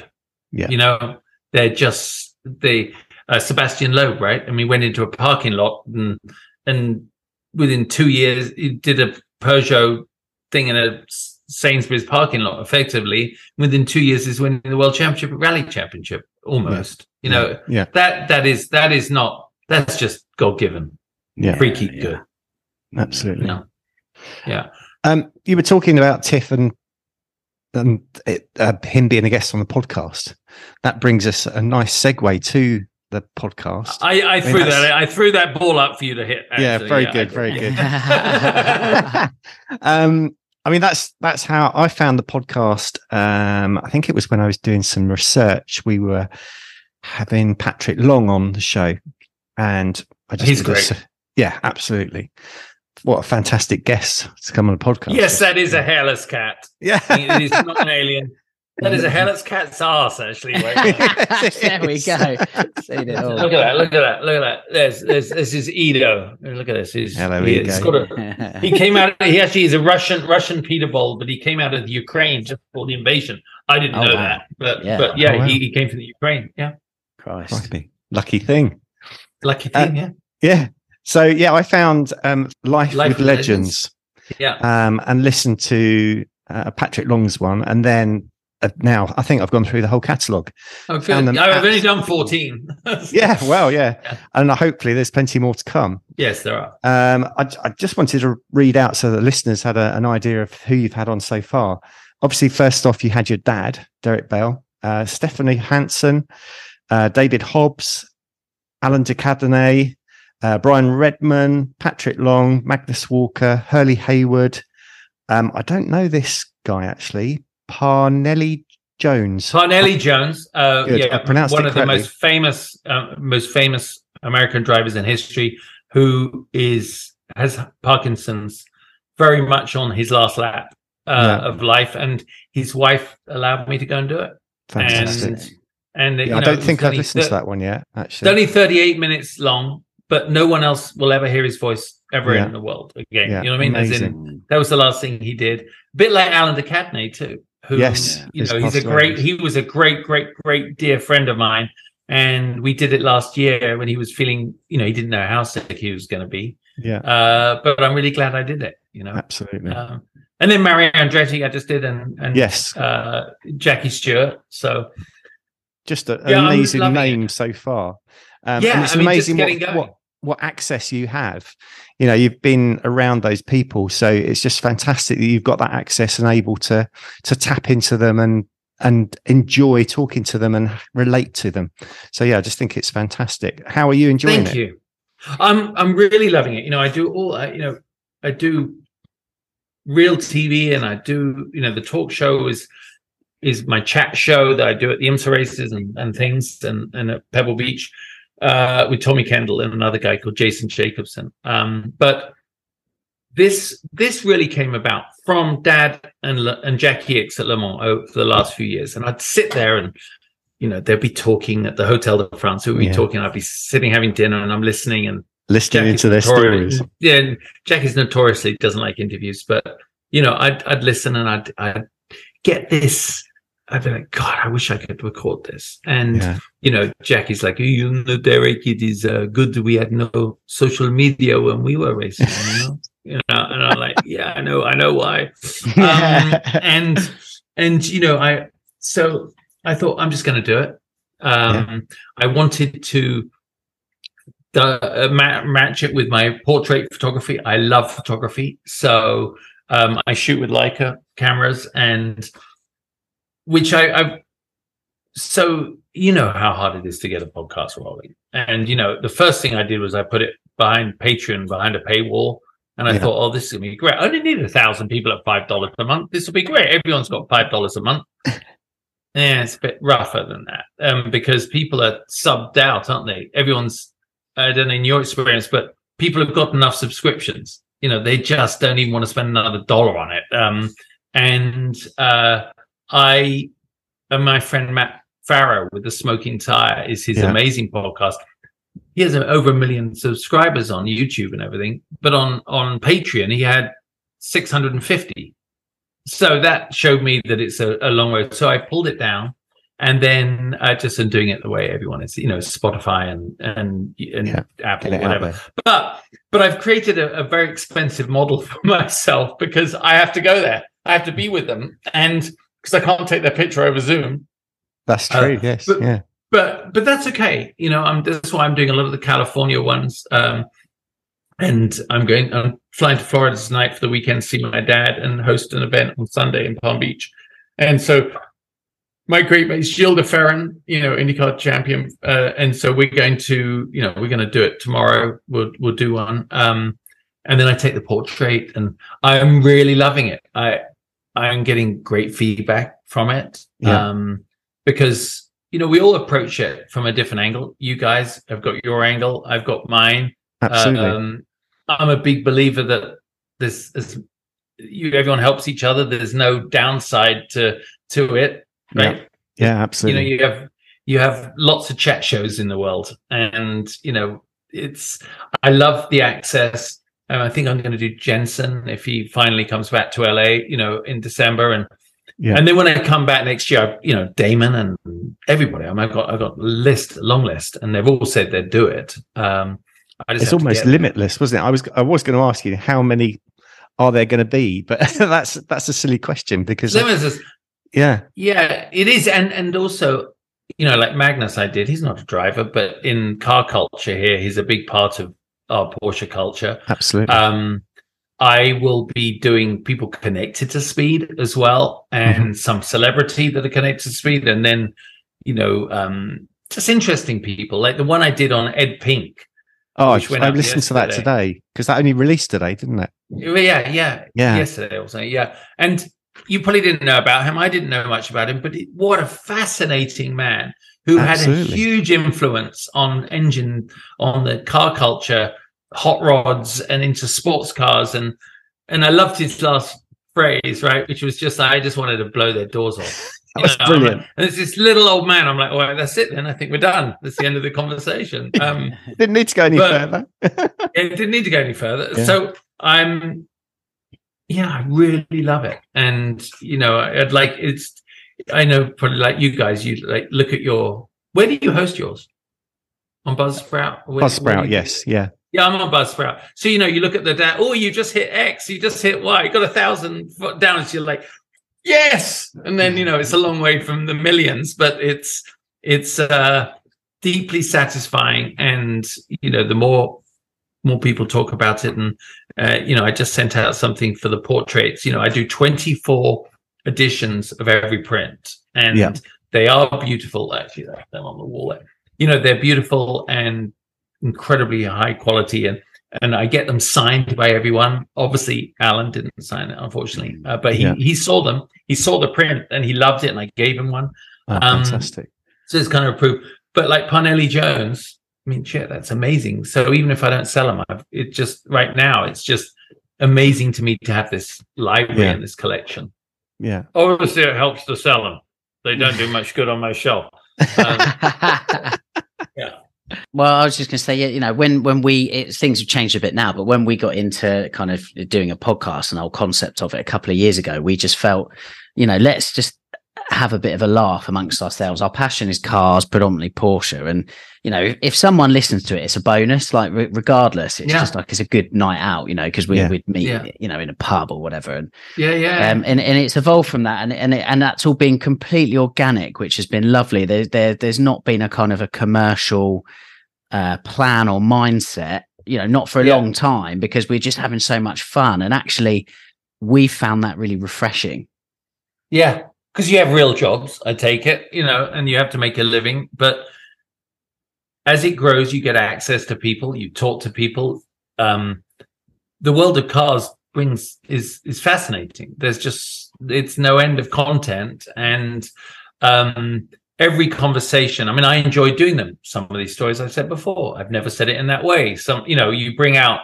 Yeah. You know, they're just the uh, Sebastian Loeb, right? I mean, went into a parking lot and and within two years he did a Peugeot thing in a Sainsbury's parking lot. Effectively, within two years is winning the World Championship, Rally Championship, almost. You know, yeah. that that is that is not that's just God given, Yeah. freaky yeah. good. Absolutely. Yeah, yeah. Um, you were talking about Tiff and and it, uh, him being a guest on the podcast. That brings us a nice segue to the podcast. I, I mean, threw that's- that I threw that ball up for you to hit. yeah, very I good, did. very good. [laughs] [laughs] [laughs] um, I mean, that's that's how I found the podcast. Um, I think it was when I was doing some research. We were having Patrick Long on the show, and I just He's did a great. yeah, absolutely. What a fantastic guest to come on the podcast. Yes, that is a hairless cat. yeah, is not an alien. [laughs] That is a [laughs] hairless cat's ass, actually. Wait, wait. [laughs] there we go. Seen it all. Look at that! Look at that! Look at that! There's, there's, this is Edo. Look at this. He's, Hello, he- Edo. got a- [laughs] he came out. He actually is a Russian Russian Peterbald, but he came out of the Ukraine just before the invasion. I didn't Oh, know wow. that, but Yeah. but yeah, Oh, wow. he, he came from the Ukraine. Yeah, Christ. Crikey. lucky thing. lucky Uh, thing. yeah, Yeah. So yeah, I found um, Life, Life with with Legends, yeah. um, and listened to uh, Patrick Long's one, and then uh, now I think I've gone through the whole catalogue. Oh, good. I've only done fourteen. [laughs] Yeah, well, yeah, Yeah. and hopefully there's plenty more to come. yes, there are. Um, I, I just wanted to read out so that listeners had a, an idea of who you've had on so far. Obviously, first off, you had your dad, Derek Bell, uh, Stephanie Hansen, uh, David Hobbs, Alain de Cadenet, uh, Brian Redman, Patrick Long, Magnus Walker, Hurley Haywood. Um, I don't know this guy actually. Parnelli Jones. Parnelli Jones, uh, Good. I yeah, pronounced one of the most famous, uh, most famous American drivers in history, who is has Parkinson's, very much on his last lap uh, Yeah. of life, and his wife allowed me to go and do it. Fantastic. And, and you Yeah, know, I don't it's think I've listened to that one yet. Actually, It's only thirty-eight minutes long, but no one else will ever hear his voice ever Yeah. in the world again. You know what I mean? As in, amazing. that was the last thing he did. A bit like Alain de Cadenet too. Who, Yes, you know, he's a great. He was a great, great, great dear friend of mine, and we did it last year when he was feeling. You know, he didn't know how sick he was going to be. yeah, Uh, but I'm really glad I did it. You know, absolutely. um, and then Mario Andretti I just did, and and yes, uh, Jackie Stewart. So just a, an Yeah, I'm amazing name so far. Um, Yeah, and it's I mean, just amazing getting what, going. what what access you have. You know, you've been around those people, so it's just fantastic that you've got that access and able to to tap into them and and enjoy talking to them and relate to them. So yeah, I just think it's fantastic. How are you enjoying Thank it? you. I'm I'm really loving it. You know, I do all I, you know, I do real TV and I do, you know, the talk show is is my chat show that I do at the IMSA races and, and things and, and at Pebble Beach uh with Tommy Kendall and another guy called Jason Jacobson. Um but this this really came about from Dad and and Jackie Ickx at Le Mans over the last few years, and I'd sit there and you know they'd be talking at the Hotel de France. Would be Yeah. talking? I'd be sitting having dinner, and I'm listening, and Listening Jackie's into their stories. Yeah, and Jackie's notoriously doesn't like interviews, but you know, I'd I'd listen and I'd I'd get this. I'd be like, God, I wish I could record this. And Yeah. you know, Jackie's like, you know, Derek, it is uh, good we had no social media when we were racing. You know, [laughs] you know, and I'm like, yeah, I know, I know why. [laughs] Um, and and you know, I so I thought I'm just going to do it. Um, I wanted to uh, ma- match it with my portrait photography. I love photography, so um, I shoot with Leica cameras, and which I, I so you know how hard it is to get a podcast rolling. And you know, the first thing I did was I put it behind Patreon, behind a paywall. And I Yeah. thought, oh, this is gonna be great. I only need a thousand people at five dollars a month. This will be great. Everyone's got five dollars a month. [laughs] Yeah, it's a bit rougher than that um, because people are subbed out, aren't they? Everyone's, I don't know in your experience, but people have got enough subscriptions. You know, they just don't even want to spend another dollar on it. Um, and uh, I, and my friend Matt Farah with the Smoking Tire is his Yeah. amazing podcast. He has over a million subscribers on YouTube and everything, but on on Patreon he had 650 so that showed me that it's a, a long road. So I pulled it down, and then I just am doing it the way everyone is, you know, Spotify and and and Yeah, Apple, Get it out whatever. But but I've created a, a very expensive model [laughs] for myself because I have to go there. I have to be with them, and because I can't take their picture over Zoom. That's Uh, true. yes. but- yeah. But but that's okay. You know, I'm that's why I'm doing a lot of the California ones. Um, and I'm going. I'm flying to Florida tonight for the weekend to see my dad and host an event on Sunday in Palm Beach. And so, my great mate Gilles de Ferran, you know, IndyCar champion, uh, and so we're going to, you know, we're going to do it tomorrow. We'll we'll do one. Um, and then I take the portrait, and I'm really loving it. I I'm getting great feedback from it. Yeah. Um, because you know we all approach it from a different angle. You guys have got your angle. I've got mine. Absolutely. Um, I'm a big believer that this is you. Everyone helps each other. There's no downside to to it, right? yeah. absolutely. You know, you have you have lots of chat shows in the world, and you know it's. I love the access. Um, I think I'm going to do Jensen if he finally comes back to LA. You know, in December, and Yeah. and then when I come back next year, I- you know, Damon and everybody. I I've got I've got a list, long list, and they've all said they'd do it. Um, I just it's almost limitless, wasn't it? I was I was going to ask you how many are there going to be, but [laughs] that's that's a silly question because yeah, Yeah, it is, and and also, you know, like Magnus, I did. He's not a driver, but in car culture here, he's a big part of our Porsche culture. absolutely. Um, I will be doing people connected to speed as well, and Mm-hmm. some celebrity that are connected to speed, and then you know, um, just interesting people like the one I did on Ed Pink. oh, I listened to that today because that only released today, didn't it? Yeah, yeah, Yeah. Yesterday or something. Yeah, and you probably didn't know about him. I didn't know much about him, but it, what a fascinating man who had a huge influence on engine, on the car culture, hot rods, and into sports cars. And and I loved his last phrase, right, which was just, "I just wanted to blow their doors off." [laughs] That was You know, like- brilliant. and it's this little old man. I'm like, well, that's it then. I think we're done. That's the end of the conversation. [laughs] Um, Didn't need to go any further. [laughs] it didn't need to go any further. Yeah. So I'm, yeah, I really love it, and you know, I'd like it's. I know probably like you guys, you like look at your. Where do you host yours? On Buzzsprout. Where- Buzzsprout, you- yes, yeah, Yeah, I'm on Buzzsprout. So you know, you look at the down. Oh, you just hit X. You just hit Y. You got a thousand foot down. So you're like, yes. And then you know, it's a long way from the millions, but it's it's uh deeply satisfying. And you know, the more more people talk about it, and uh, you know, I just sent out something for the portraits. You know, I do 24 editions of every print, and Yeah. they are beautiful. Actually, I have them on the wall. There. You know, they're beautiful and incredibly high quality and and I get them signed by everyone. Obviously, Alain didn't sign it, unfortunately, uh, but he Yeah. he saw them. He saw the print and he loved it, and I gave him one. Oh, Um, fantastic. So it's kind of a proof. But like Parnelli Jones, I mean, shit, that's amazing. So even if I don't sell them, I've, it just right now it's just amazing to me to have this library Yeah. and this collection. Yeah. Obviously, it helps to sell them. They don't do much good on my shelf. Um, [laughs] Yeah. Well, I was just going to say, yeah, you know, when when we it, things have changed a bit now, but when we got into kind of doing a podcast and the whole concept of it a couple of years ago, we just felt, you know, let's just have a bit of a laugh amongst ourselves. Our passion is cars, predominantly Porsche, and you know, if someone listens to it, it's a bonus. Like re- regardless, it's Yeah. just like it's a good night out, you know, because we Yeah. would meet, Yeah. you know, in a pub or whatever, and yeah, yeah. um, and and it's evolved from that, and and it, and that's all been completely organic, which has been lovely. There, there there's not been a kind of a commercial uh, plan or mindset, you know, not for a Yeah. long time because we're just having so much fun, and actually, we found that really refreshing. Yeah, because you have real jobs, I take it, you know, and you have to make a living. But as it grows, you get access to people, you talk to people. Um, the world of cars brings is is fascinating. There's just it's no end of content, and um, every conversation. I mean, I enjoy doing them. Some of these stories I've said before. I've never said it in that way. Some, you know, you bring out,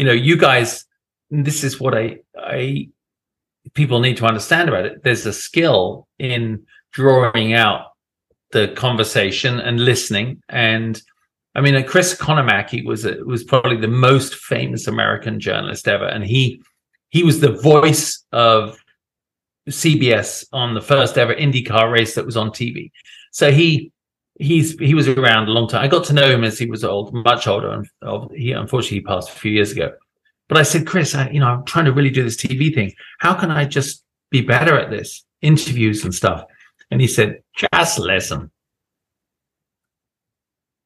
you know, you guys. This is what I I people need to understand about it. There's a skill in drawing out the conversation and listening. And I mean, uh, Chris Economaki was a, was probably the most famous American journalist ever, and he he was the voice of CBS on the first ever IndyCar race that was on TV. So he he's he was around a long time. I got to know him as he was old, much older, and uh, he unfortunately he passed a few years ago. But I said, Chris, I, you know, I'm trying to really do this TV thing. How can I just be better at this? Interviews and stuff. And he said, just listen.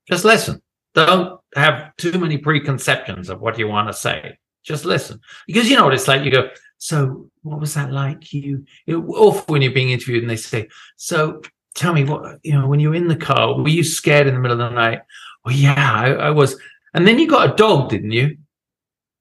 Just listen. Don't have too many preconceptions of what you want to say. Just listen. Because you know what it's like. You go, so what was that like? You, it, awful when you're being interviewed and they say, so tell me what, you know, when you were in the car, were you scared in the middle of the night? Well, yeah, I, I was. And then you got a dog, didn't you?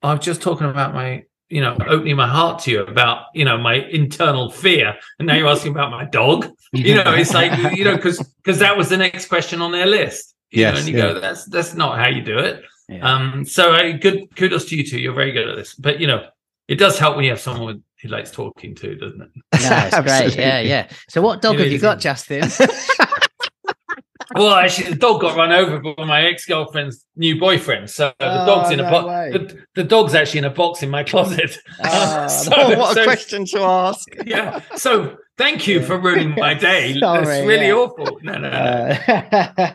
I was just talking about my, you know, opening my heart to you about, you know, my internal fear. And now you're [laughs] asking about my dog. You know, it's like, you know, because because that was the next question on their list. You Yes, know, and you yeah. go, that's that's not how you do it. Yeah. Um, so uh, good kudos to you two. You're very good at this. But you know, it does help when you have someone with, who likes talking to, doesn't it? No, it's great. Yeah, [laughs] yeah. So, what dog know, have you got, Justin? [laughs] Well, actually, the dog got run over by my ex girlfriend's new boyfriend. So the Oh, dog's in a no box. way. The, the dog's actually in a box in my closet. Oh, [laughs] [laughs] So- oh, what a so- question to ask. [laughs] yeah. So thank you for ruining my day. Sorry, That's really yeah. awful. No, no, no. Uh,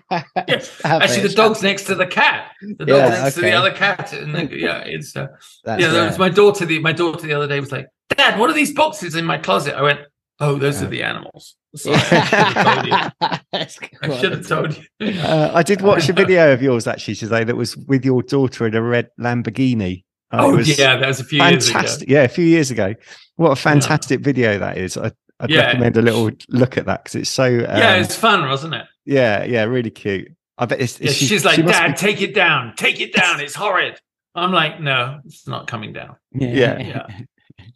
Actually, the dog's next to the cat. The dog's Yeah, next to okay. the other cat. And the, yeah, it's uh, yeah. That was my daughter. The my daughter the other day was like, "Dad, what are these boxes in my closet?" I went, "Oh, those Yeah. are the animals." Sorry, I should have told you. [laughs] I have told you. Uh, I did watch a video of yours actually today that was with your daughter in a red Lamborghini. Uh, Oh yeah, that was a few years ago. fantastic. Yeah, a few years ago. What a fantastic video that is. I, I'd Yeah. recommend a little look at that because it's so. Um, yeah, it's fun, wasn't it? yeah, yeah, really cute. I bet it's. Yeah, she- she's like, she Dad, be- take it down, take it down. It's horrid. I'm like, no, it's not coming down. Yeah. Yeah.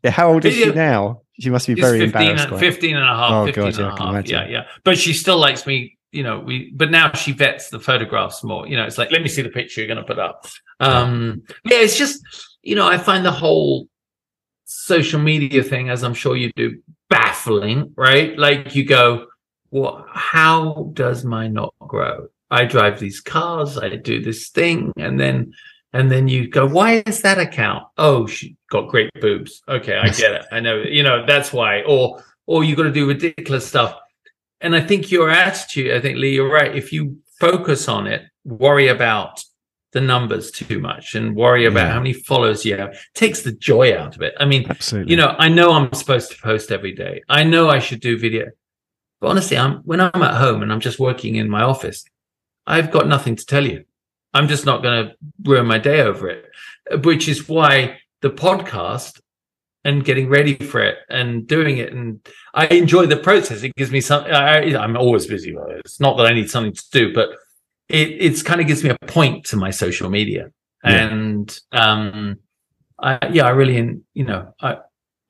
yeah, how old is she now? She must be very 15, embarrassed. and, 15 and a half. Oh, 15 God, yeah, can half. imagine. Yeah, yeah. But she still likes me, you know, we but now she vets the photographs more. You know, it's like, let me see the picture you're gonna put up. Um yeah, it's just, you know, I find the whole social media thing, as I'm sure you do, baffling, right? Like you go, what how does mine not grow? I drive these cars, I do this thing, and then and then you go, why is that account? Oh, she got great boobs. Okay, I get it. I know, you know, that's why. Or or you got to do ridiculous stuff. And I think your attitude, I think Lee, you're right. If you focus on it, worry about the numbers too much and worry about Yeah. how many followers you have, takes the joy out of it. I mean, Absolutely. you know, I know I'm supposed to post every day. I know I should do video. But honestly, I'm when I'm at home and I'm just working in my office, I've got nothing to tell you. I'm just not going to ruin my day over it, which is why the podcast and getting ready for it and doing it. And I enjoy the process. It gives me some, I, I'm always busy. with it. It's not that I need something to do, but it, it's kind of gives me a point to my social media. Yeah. And, um, I, yeah, I really, you know, I,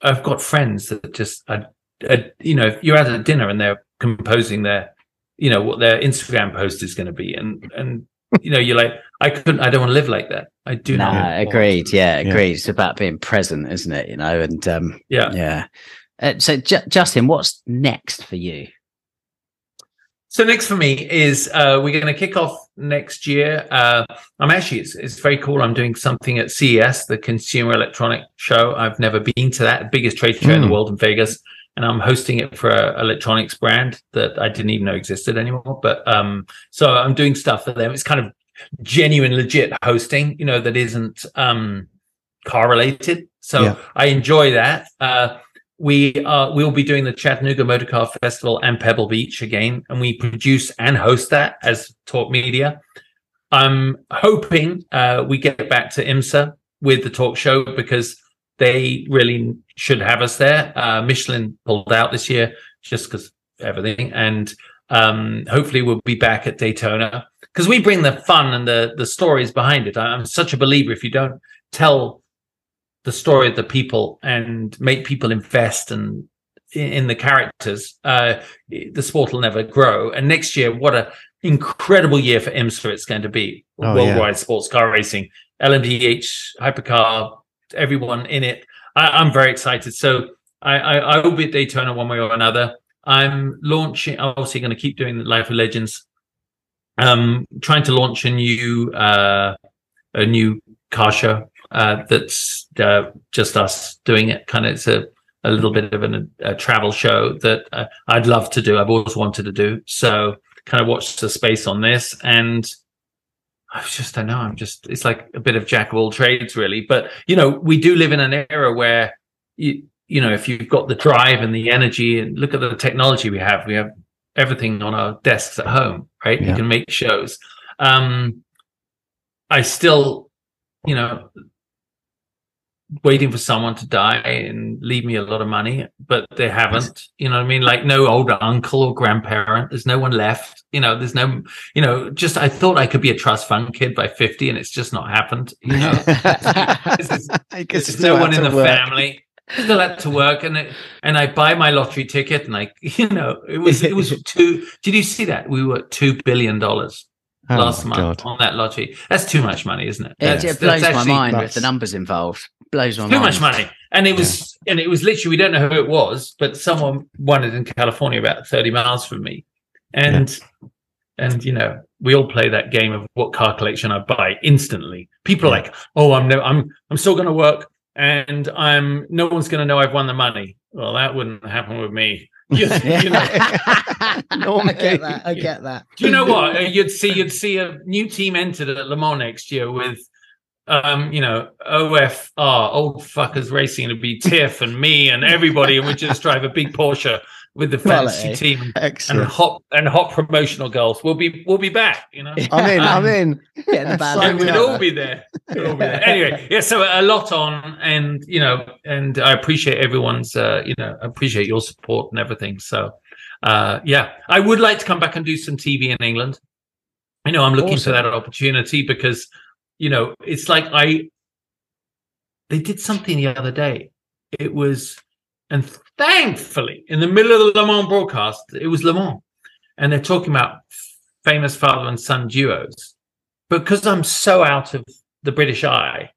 I've got friends that just, I, I, you know, if you're out at a dinner and they're composing their, you know, what their Instagram post is going to be, and and you know, you're like, I couldn't. I don't want to live like that. I do nah, not. agreed. Yeah, agreed. It's about being present, isn't it? You know, and um, Yeah. yeah. Uh, so, Ju- Justin, what's next for you? So next for me is uh, we're going to kick off next year. Uh, I'm actually it's, it's very cool. I'm doing something at CES, the Consumer Electronic Show. I've never been to that, biggest trade show in the Mm. world in Vegas, and I'm hosting it for a electronics brand that I didn't even know existed anymore. But um, so I'm doing stuff for them. It's kind of genuine, legit hosting, you know, that isn't um, car related. So Yeah. I enjoy that. Uh, we are we'll be doing the Chattanooga Motor Car Festival and Pebble Beach again, and we produce and host that as Talk Media. I'm hoping uh, we get back to IMSA with the talk show because they really should have us there. Uh, Michelin pulled out this year just because everything, and um, hopefully we'll be back at Daytona because we bring the fun and the the stories behind it. I'm such a believer. If you don't tell the story of the people and make people invest and in, in the characters, uh, the sport will never grow. And next year, what a incredible year for IMSA it's going to be. Oh, Worldwide sports car racing, LMDH, hypercar, everyone in it. I, I'm very excited. So I, I, I will be at Daytona one way or another. I'm launching, obviously going to keep doing Life of Legends. Um, trying to launch a new, uh, a new car show uh, that's uh, just us doing it. Kind of, it's a, a little bit of an, a travel show that uh, I'd love to do. I've always wanted to do. So, kind of watch the space on this, and I was just don't know. I'm just it's like a bit of jack of all trades, really. But you know, we do live in an era where you you know, if you've got the drive and the energy, and look at the technology we have, we have everything on our desks at home, right? Yeah. You can make shows. Um, I still, you know, waiting for someone to die and leave me a lot of money, but they haven't. You know what I mean? Like no older uncle or grandparent. There's no one left. You know, there's no, you know, just I thought I could be a trust fund kid by 50 and it's just not happened. You know, [laughs] This [laughs] I guess there's no one in the work. family. Still had to work, and it, and I buy my lottery ticket, and I, [laughs] you know, it was it was two. Did you see that we were at two billion dollars Oh last month God. on that lottery? That's too much money, isn't it? It, That's- it blows that's my actually mind with the numbers involved. Blows my Too mind. much money, and it was and it was literally we don't know who it was, but someone won it in California, about thirty miles from me, and and you know we all play that game of what car collection I buy instantly. People are like, oh, I'm no, I'm I'm still going to work, and I'm no one's going to know I've won the money. Well, that wouldn't happen with me. [laughs] You, you know, [laughs] Normally. I get that. I get that. do you know what? Uh, You'd see you'd see a new team entered at Le Mans next year with um, you know, OFR, old fuckers racing to be Tiff and me and everybody, and we just drive a big Porsche with the fantasy Quality. team and Excellent. hot and hot promotional goals. We'll be we'll be back, you know. I'm in. I'm Um, in. Get the band Sign Yeah, me we'll up. all be there. We'll all be there. Anyway, yeah. So a lot on, and you know, and I appreciate everyone's, uh, you know, appreciate your support and everything. So, uh, yeah, I would like to come back and do some TV in England. You know, I'm looking Awesome. for that opportunity because, you know, it's like I. They did something the other day. It was, and thankfully, in the middle of the Le Mans broadcast, it was Le Mans, and they're talking about famous father and son duos because I'm so out of the British eye,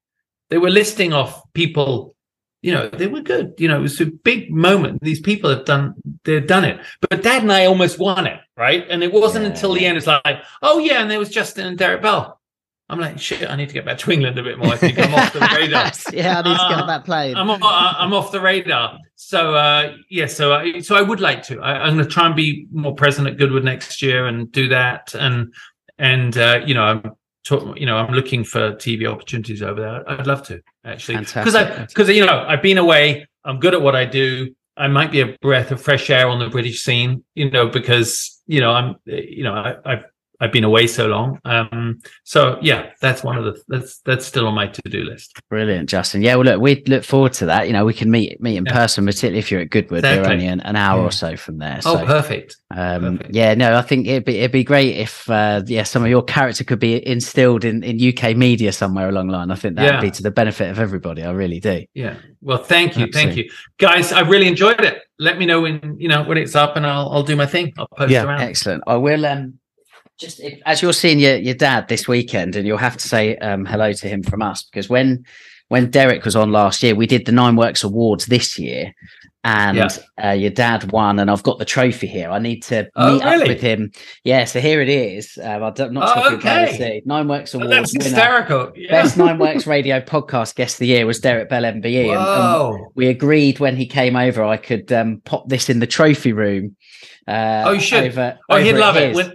they were listing off people, you know, they were good. You know, it was a big moment. These people have done, they've done it. But Dad and I almost won it, right? And it wasn't Yeah, until the end, it's like, oh yeah, and there was Justin and Derek Bell. I'm like, shit, I need to get back to England a bit more. I think I'm off the [laughs] radar. yeah, I need to get Uh, on that plane. I'm off, I'm off the radar. So uh, yeah, so I, so I would like to. I, I'm going to try and be more present at Goodwood next year and do that. And and uh, you know, I'm talk, you know, I'm looking for TV opportunities over there. I'd love to actually because I because you know I've been away. I'm good at what I do. I might be a breath of fresh air on the British scene, you know, because you know I'm you know I, I've I've been away so long. Um, so yeah, that's one of the that's that's still on my to do list. Brilliant, Justin. Yeah, well, look, we look forward to that. You know, we can meet meet in Yeah. person, particularly if you're at Goodwood. They're only an, an hour Yeah. or so from there. Oh, perfect. um, perfect. yeah, no, I think it'd be it'd be great if uh, yeah, some of your character could be instilled in, in UK media somewhere along the line. I think that'd Yeah. be to the benefit of everybody. I really do. Yeah. Well, thank you, thank you, guys. I really enjoyed it. Let me know when you know when it's up, and I'll I'll do my thing. I'll post Yeah. around. Excellent. I will um just if, as you're seeing your, your dad this weekend, and you'll have to say um, hello to him from us because when when Derek was on last year, we did the Nine Works Awards this year, and Yeah. uh, your dad won, and I've got the trophy here. I need to Oh, meet up with him. Yeah, so here it is. Um, I'm not sure Oh, if you'll be able to okay. see. Nine Works Oh, Awards that's hysterical. Yeah. Best Nine [laughs] Works Radio podcast guest of the year was Derek Bell MBE. and- and Whoa. we agreed when he came over, I could um, pop this in the trophy room. Uh, Oh, you should. Over, Oh, he'd love it. his. When,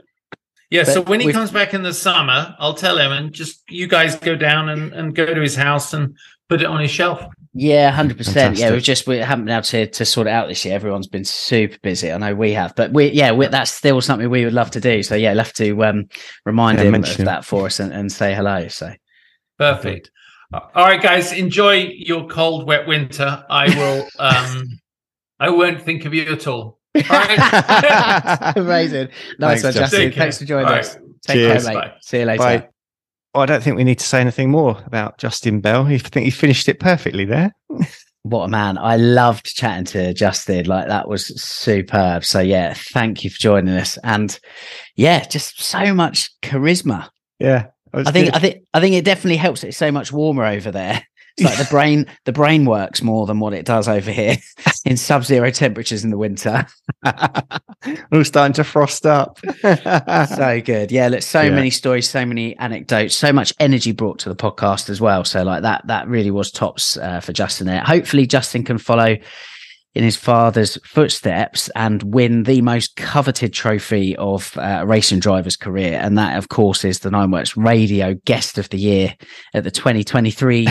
yeah, so when he comes back in the summer, I'll tell him and just you guys go down and, and go to his house and put it on his shelf. Yeah, hundred percent. Yeah, we've just we haven't been able to to sort it out this year. Everyone's been super busy. I know we have, but we yeah, we, that's still something we would love to do. So yeah, love to um, remind Yeah, him of him. that for us and, and say hello. So Perfect. All right, guys, enjoy your cold, wet winter. I will [laughs] um I won't think of you at all. All right. [laughs] amazing. Nice Thanks, one, Justin. Justin. Take. Thanks for joining All us. right. Take Cheers. care, mate. Bye. See you later. Bye. Well, I don't think we need to say anything more about Justin Bell. I think he finished it perfectly there. What a man. I loved chatting to Justin. Like that was superb. So yeah, thank you for joining us. And yeah, just so much charisma. Yeah. I think I think I think it definitely helps. It's so much warmer over there. It's like the brain the brain works more than what it does over here [laughs] in sub-zero temperatures in the winter. We're [laughs] all starting to frost up. [laughs] so good. Yeah, look, so Yeah. many stories, so many anecdotes, so much energy brought to the podcast as well. So like that that really was tops uh, for Justin there. Hopefully Justin can follow in his father's footsteps and win the most coveted trophy of uh, a racing driver's career. And that, of course, is the Nine Works Radio Guest of the Year at the 2023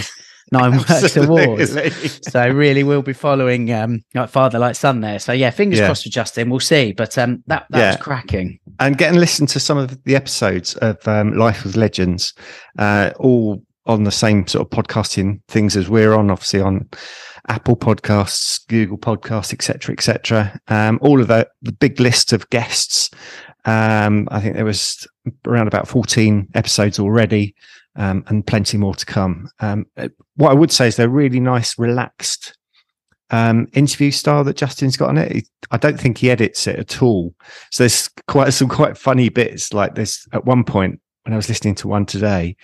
Nine [laughs] Works Awards. So really, we'll be following um, like father, like son there. So yeah, fingers Yeah. crossed for Justin. We'll see. But um, that that Yeah. was cracking. and get and listen to some of the episodes of um, Life with Legends, uh, all on the same sort of podcasting things as we're on, obviously on Apple Podcasts, Google Podcasts, etc., etc. Um, all of the, the big list of guests. Um, I think there was around about fourteen episodes already, um, and plenty more to come. Um, uh, what I would say is they're really nice, relaxed um, interview style that Justin's got on it. He- I don't think he edits it at all. So there's quite some quite funny bits. Like this at one point when I was listening to one today,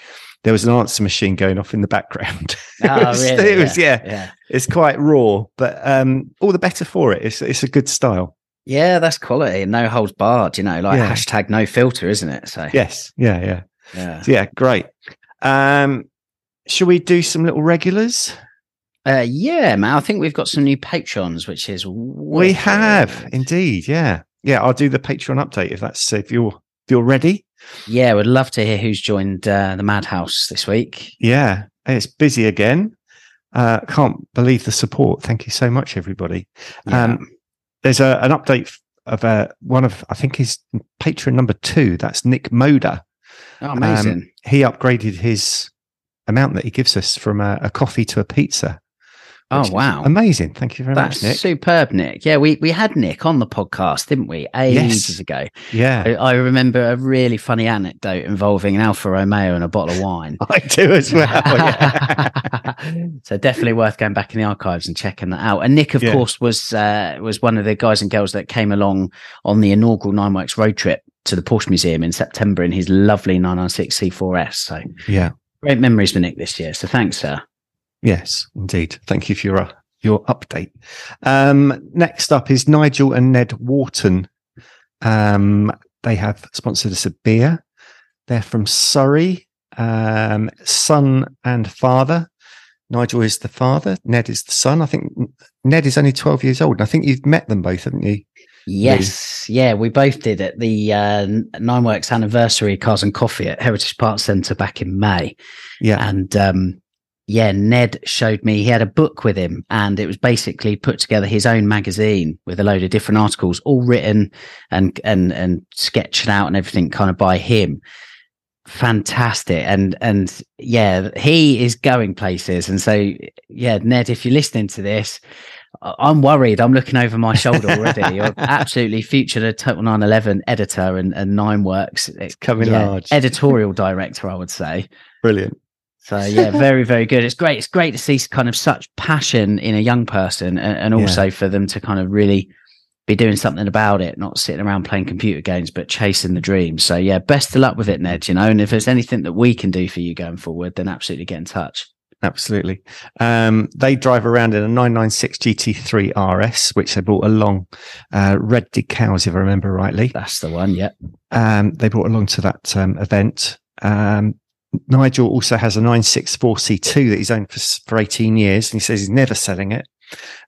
there was an answer machine going off in the background. [laughs] it Oh, was, really? it was- yeah. yeah. it's quite raw, but um, all the better for it. It's it's a good style. Yeah, that's quality. No holds barred, you know, like Yeah. hashtag no filter, isn't it? So Yes, yeah, yeah, yeah. So, yeah. Great. Um, shall we do some little regulars? Uh, yeah, man. I think we've got some new patrons, which is We have indeed. Yeah, yeah. I'll do the Patreon update if that's if you're if you're ready. Yeah, we'd love to hear who's joined uh, the Madhouse this week. Yeah, it's busy again. Uh, can't believe the support. Thank you so much, everybody. Yeah. Um, there's a, an update of uh, one of I think his patron number two. That's Nick Moda. Oh, amazing. Um, he upgraded his amount that he gives us from a, a coffee to a pizza. oh, wow. amazing! Thank you very That's much, Nick. superb, Nick. Yeah, we, we had Nick on the podcast, didn't we? Ages Yes. ago. yeah, I, I remember a really funny anecdote involving an Alfa Romeo and a bottle of wine. [laughs] I do as well. yeah. [laughs] so definitely worth going back in the archives and checking that out. And Nick, of Yeah. course, was uh, was one of the guys and girls that came along on the inaugural Nine Works road trip to the Porsche Museum in September in his lovely 996 C4S. So yeah. great memories for Nick this year. So thanks, sir. Yes, indeed. Thank you for your uh, your update. Um, next up is Nigel and Ned Wharton. Um, they have sponsored us a beer. They're from Surrey, um, son and father. Nigel is the father. Ned is the son. I think Ned is only twelve years old. And I think you've met them both, haven't you? Yes, yeah, we both did at the uh, Nine Works anniversary Cars and Coffee at Heritage Park Centre back in May. Yeah, And um, yeah, Ned showed me he had a book with him, and it was basically put together his own magazine with a load of different articles, all written and and and sketched out and everything, kind of by him. Fantastic, and and yeah, he is going places, and so yeah, Ned, if you're listening to this. I'm worried. I'm looking over my shoulder already. [laughs] You're absolutely featured a Total 911 editor and, and Nine Works it's coming yeah, large. editorial director, I would say. Brilliant. So yeah, [laughs] very very good. It's great. It's great to see kind of such passion in a young person, and, and Yeah. also for them to kind of really be doing something about it, not sitting around playing computer games, but chasing the dream. So yeah, best of luck with it, Ned. You know, and if there's anything that we can do for you going forward, then absolutely get in touch. Absolutely. Um, they drive around in a 996 GT3 RS, which they brought along, uh, red decals, if I remember rightly. That's the one. Yeah. Um, they brought along to that um, event. Um, Nigel also has a 964C2 that he's owned for, for 18 years, and he says he's never selling it.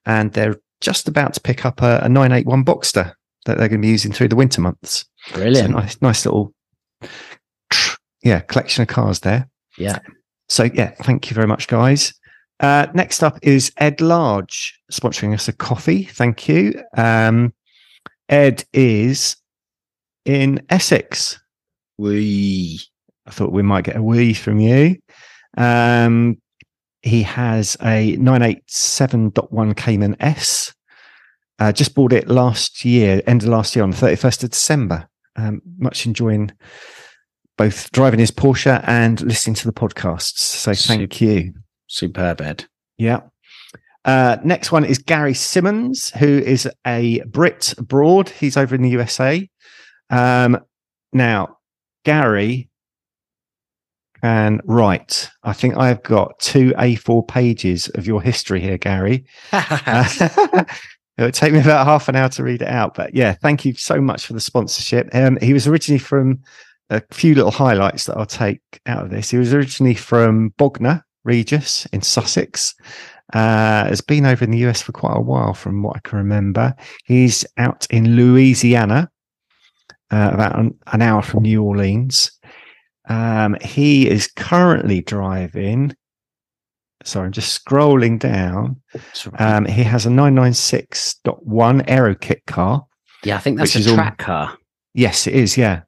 And they're just about to pick up a, a 981 Boxster that they're going to be using through the winter months. Brilliant. So nice, nice little, yeah, collection of cars there. Yeah. So yeah, thank you very much, guys. Uh, next up is Ed Large sponsoring us a coffee. Thank you. Um, Ed is in Essex. We. I thought we might get a wee from you. Um, he has a 987.1 Cayman S. Uh, just bought it last year, end of last year on the 31st of December. Um, much enjoying both driving his Porsche and listening to the podcasts. So thank Super. you. Superb, Ed. Yeah. Uh, next one is Gary Simmons, who is a Brit abroad. He's over in the USA. Um, now, Gary can write. I think I've got two A4 pages of your history here, Gary. Uh, [laughs] [laughs] it would take me about half an hour to read it out. But yeah, thank you so much for the sponsorship. Um, he was originally from a few little highlights that I'll take out of this. He was originally from Bognor Regis in Sussex. Uh, has been over in the US for quite a while, from what I can remember. He's out in Louisiana, uh, about an, an hour from New Orleans. Um, he is currently driving. Sorry, I'm just scrolling down. Um, he has a 996.1 Aero Kit car. yeah, I think that's a all- track car. Yes, it is. Yeah,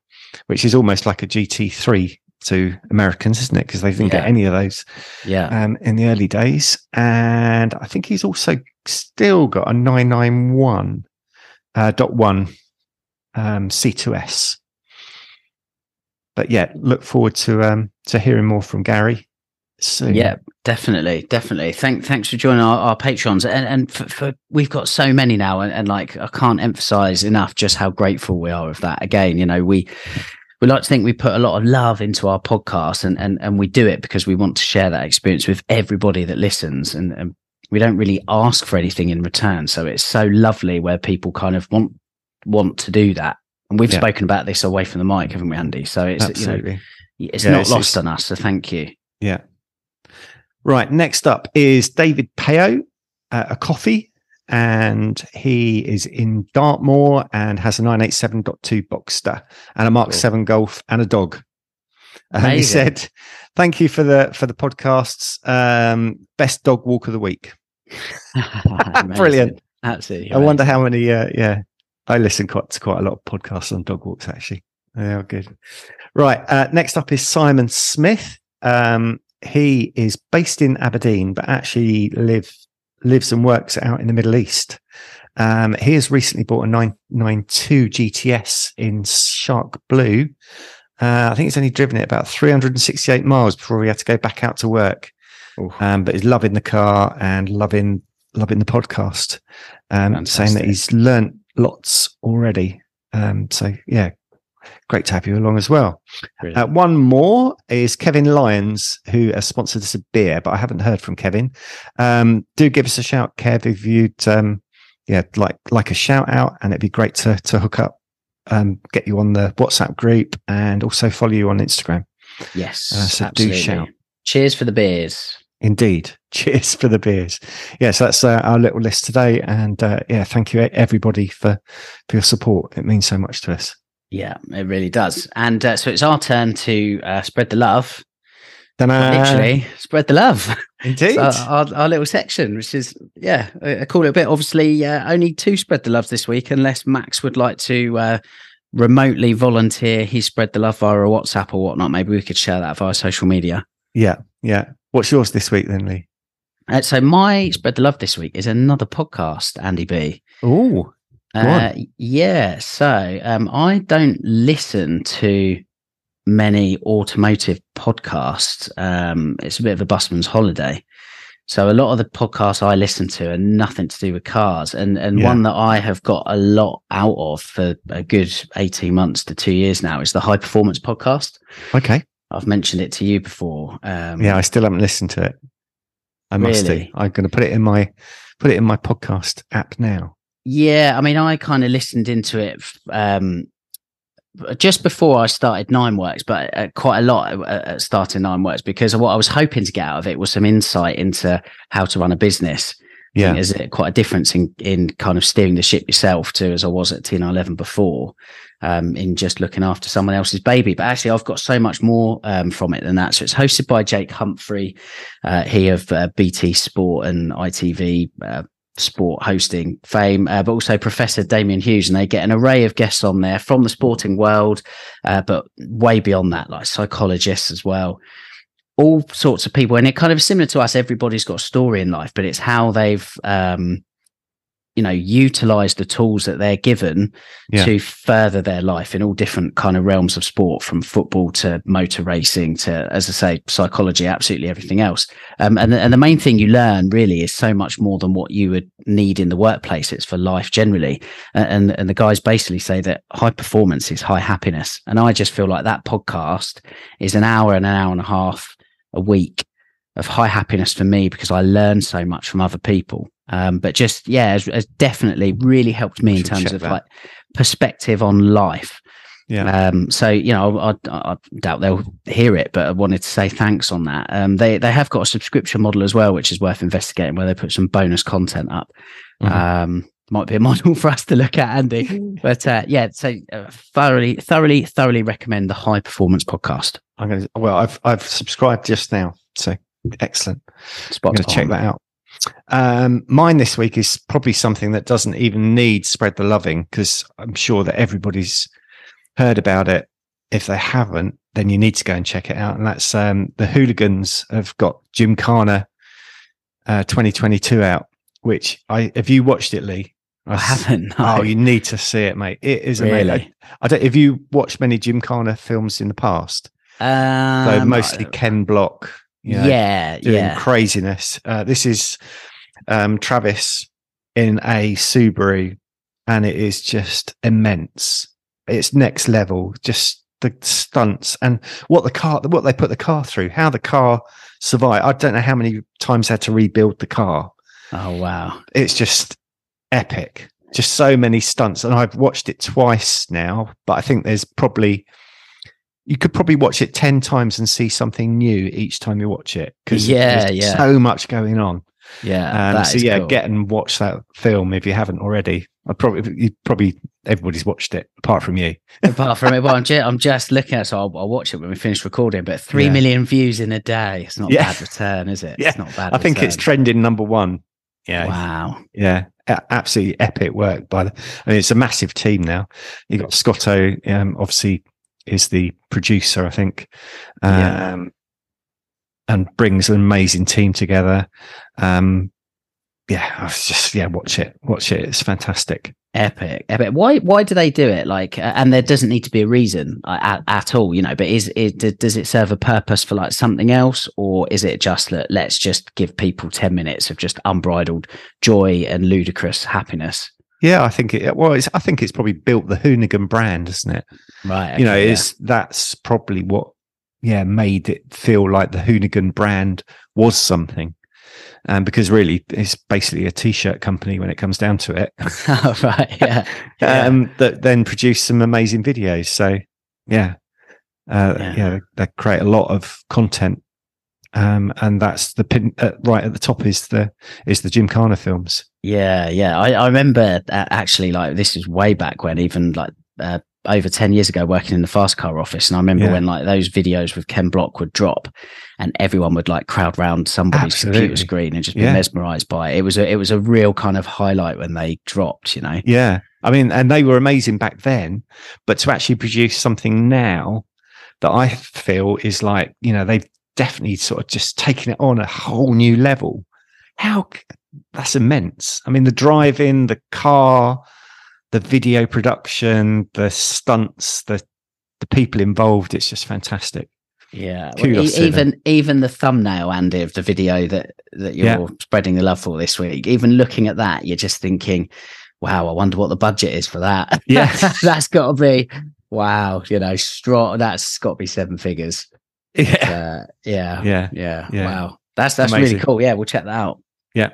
which is almost like a GT3 to Americans, isn't it? Because they didn't get any of those Yeah. um, in the early days. And I think he's also still got a 991 uh, dot one um, C2S. But yeah, look forward to um, to hearing more from Gary soon. Yeah, definitely, definitely. Thank, thanks for joining our, our patrons, and and for, for we've got so many now, and, and like I can't emphasize enough just how grateful we are of that. Again, you know, we we like to think we put a lot of love into our podcast, and and and we do it because we want to share that experience with everybody that listens, and, and we don't really ask for anything in return. So it's so lovely where people kind of want want to do that. And we've Yeah. spoken about this away from the mic, haven't we, Andy? So it's absolutely. you know it's Yeah, not it's- lost it's- on us. So thank you. Yeah. Right. Next up is David Peo, uh, a coffee, and he is in Dartmoor and has a 987.2 Boxster and a Mark Cool. 7 Golf and a dog. And he said, "Thank you for the for the podcasts. Um, best dog walk of the week. [laughs] [laughs] Brilliant. Absolutely. I wonder how many. Uh, yeah, I listen quite to quite a lot of podcasts on dog walks. Actually, they are good. Right. Uh, next up is Simon Smith. Um, he is based in Aberdeen, but actually live lives and works out in the Middle East. Um, he has recently bought a 992 GTS in Shark Blue. Uh, I think he's only driven it about 368 miles before he had to go back out to work. Um, but he's loving the car and loving loving the podcast. Um, saying that he's learnt lots already. Um, so yeah, great to have you along as well. Uh, one more is Kevin Lyons, who has sponsored us a beer, but I haven't heard from Kevin. Um, do give us a shout, Kev, if you'd um, yeah like like a shout out, and it'd be great to to hook up, um, get you on the WhatsApp group, and also follow you on Instagram. yes. uh, so do shout. Cheers for the beers. Indeed. [laughs] Cheers for the beers. Yeah, so that's uh, our little list today, and uh, yeah, thank you everybody for for your support. It means so much to us. Yeah, it really does. And uh, so it's our turn to uh, spread the love. Ta-da. Literally, spread the love. indeed. So our, our little section, which is yeah, a a cool little bit. Obviously, uh, only two spread the loves this week, unless Max would like to uh, remotely volunteer He spread the love via a WhatsApp or whatnot. Maybe we could share that via social media. yeah, yeah. What's yours this week then, Lee? Uh, so my spread the love this week is another podcast, Andy B. Oh. Uh, yeah. So um, I don't listen to many automotive podcasts. Um, it's a bit of a busman's holiday. So a lot of the podcasts I listen to are nothing to do with cars, and and Yeah. one that I have got a lot out of for a good eighteen months to two years now is the High Performance Podcast. Okay. I've mentioned it to you before. Um, Yeah, I still haven't listened to it. I must do. I'm going to put it in my put it in my podcast app now. Yeah, I mean, I kind of listened into it um, just before I started Nine Works, but uh, quite a lot at, at starting Nine Works because what I was hoping to get out of it was some insight into how to run a business. Yeah. Is it quite a difference in, in kind of steering the ship yourself to as I was at TN11 before, um, in just looking after someone else's baby. But actually, I've got so much more um, from it than that. So it's hosted by Jake Humphrey, uh, he of uh, BT Sport and ITV uh, sport hosting fame, uh, but also Professor Damian Hughes. And they get an array of guests on there from the sporting world, uh, but way beyond that, like psychologists as well. All sorts of people. And it kind of similar to us, everybody's got a story in life, but it's how they've, um, you know, utilize the tools that they're given Yeah. to further their life in all different kind of realms of sport, from football to motor racing to, as I say, psychology, absolutely everything else. Um, and, the, and the main thing you learn really is so much more than what you would need in the workplace. It's for life generally. And, and the guys basically say that high performance is high happiness. And I just feel like that podcast is an hour and an hour and a half a week of high happiness for me because I learn so much from other people. Um, but just, yeah, has, has definitely really helped me in terms of that. like perspective on life. Yeah. Um, so you know, I, I, I doubt they'll hear it, but I wanted to say thanks on that. Um, they they have got a subscription model as well, which is worth investigating, where they put some bonus content up. Mhm. Um, might be a [laughs] model for us to look at, Andy. [laughs] But uh, yeah, so uh, thoroughly, thoroughly, thoroughly recommend the High Performance Podcast. I'm going to, well, I've, I've subscribed just now. So excellent. I'm Spot going to check that out. Um, mine this week is probably something that doesn't even need spread the loving because I'm sure that everybody's heard about it. If they haven't, then you need to go and check it out. And that's um, the Hoonigans have got Gymkhana uh, 2022 out. Which I have you watched it, Lee? I haven't. no. Oh, you need to see it, mate. It is Really? amazing. I don't. Have you watched many Gymkhana films in the past? So Um, mostly Ken Block. You know, yeah, doing yeah. craziness. Uh, this is um, Travis in a Subaru, and it is just immense. It's next level. Just the stunts and what the car, what they put the car through, how the car survived. I don't know how many times they had to rebuild the car. Oh wow. It's just epic. Just so many stunts, and I've watched it twice now. But I think there's probably you could probably watch it 10 times and see something new each time you watch it because Yeah, there's yeah. so much going on Yeah. um, that so yeah cool. get and watch that film if you haven't already i probably you probably everybody's watched it apart from you [laughs] Apart from it, well, I'm just, I'm just looking at, so I'll, I'll watch it when we finish recording. But three Yeah. million views in a day. It's not a Yeah. bad return, is it? [laughs] Yeah. It's not bad. i think it's trending number one yeah Wow. yeah absolutely epic work by the i mean it's a massive team now you got scotto um, obviously is the producer i think um, Yeah. and brings an amazing team together um yeah i was just yeah watch it watch it it's fantastic Epic, epic. Why? Why do they do it? Like, uh, and there doesn't need to be a reason uh, at, at all, you know. But is it does it serve a purpose for like something else, or is it just that let's just give people ten minutes of just unbridled joy and ludicrous happiness? Yeah, I think it. Well, it's, I think it's probably built the Hoonigan brand, isn't it? Right. you know, yeah. is that's probably what, yeah, made it feel like the Hoonigan brand was something, and because really, it's basically a t-shirt company when it comes down to it. Oh, [laughs] right. Yeah. [laughs] yeah. um, that then produce some amazing videos. So, yeah, uh, Yeah. yeah, they create a lot of content. Um, and that's the pin uh, right at the top is the is the Gymkhana films. Yeah, yeah. I, I remember uh, actually, like this is way back when, even like uh, over ten years ago, working in the fast car office, and I remember Yeah. when like those videos with Ken Block would drop, and everyone would like crowd round somebody's Absolutely. computer screen and just be Yeah. mesmerized by it. It was a it was a real kind of highlight when they dropped. You know. Yeah. I mean, and they were amazing back then, but to actually produce something now that I feel is like, you know, they've definitely sort of just taking it on a whole new level. How that's immense. I mean, the driving, the car, the video production, the stunts, the the people involved, it's just fantastic. Yeah, well, e- them. even even the thumbnail, Andy, of the video that that you're Yeah. spreading the love for this week. Even looking at that, you're just thinking, "Wow, I wonder what the budget is for that." Yeah. [laughs] that's got to be wow. You know, strong. That's got to be seven figures. Yeah. Uh, yeah, Yeah. yeah, Yeah. Wow, that's that's Amazing. really cool. Yeah, we'll check that out. Yeah.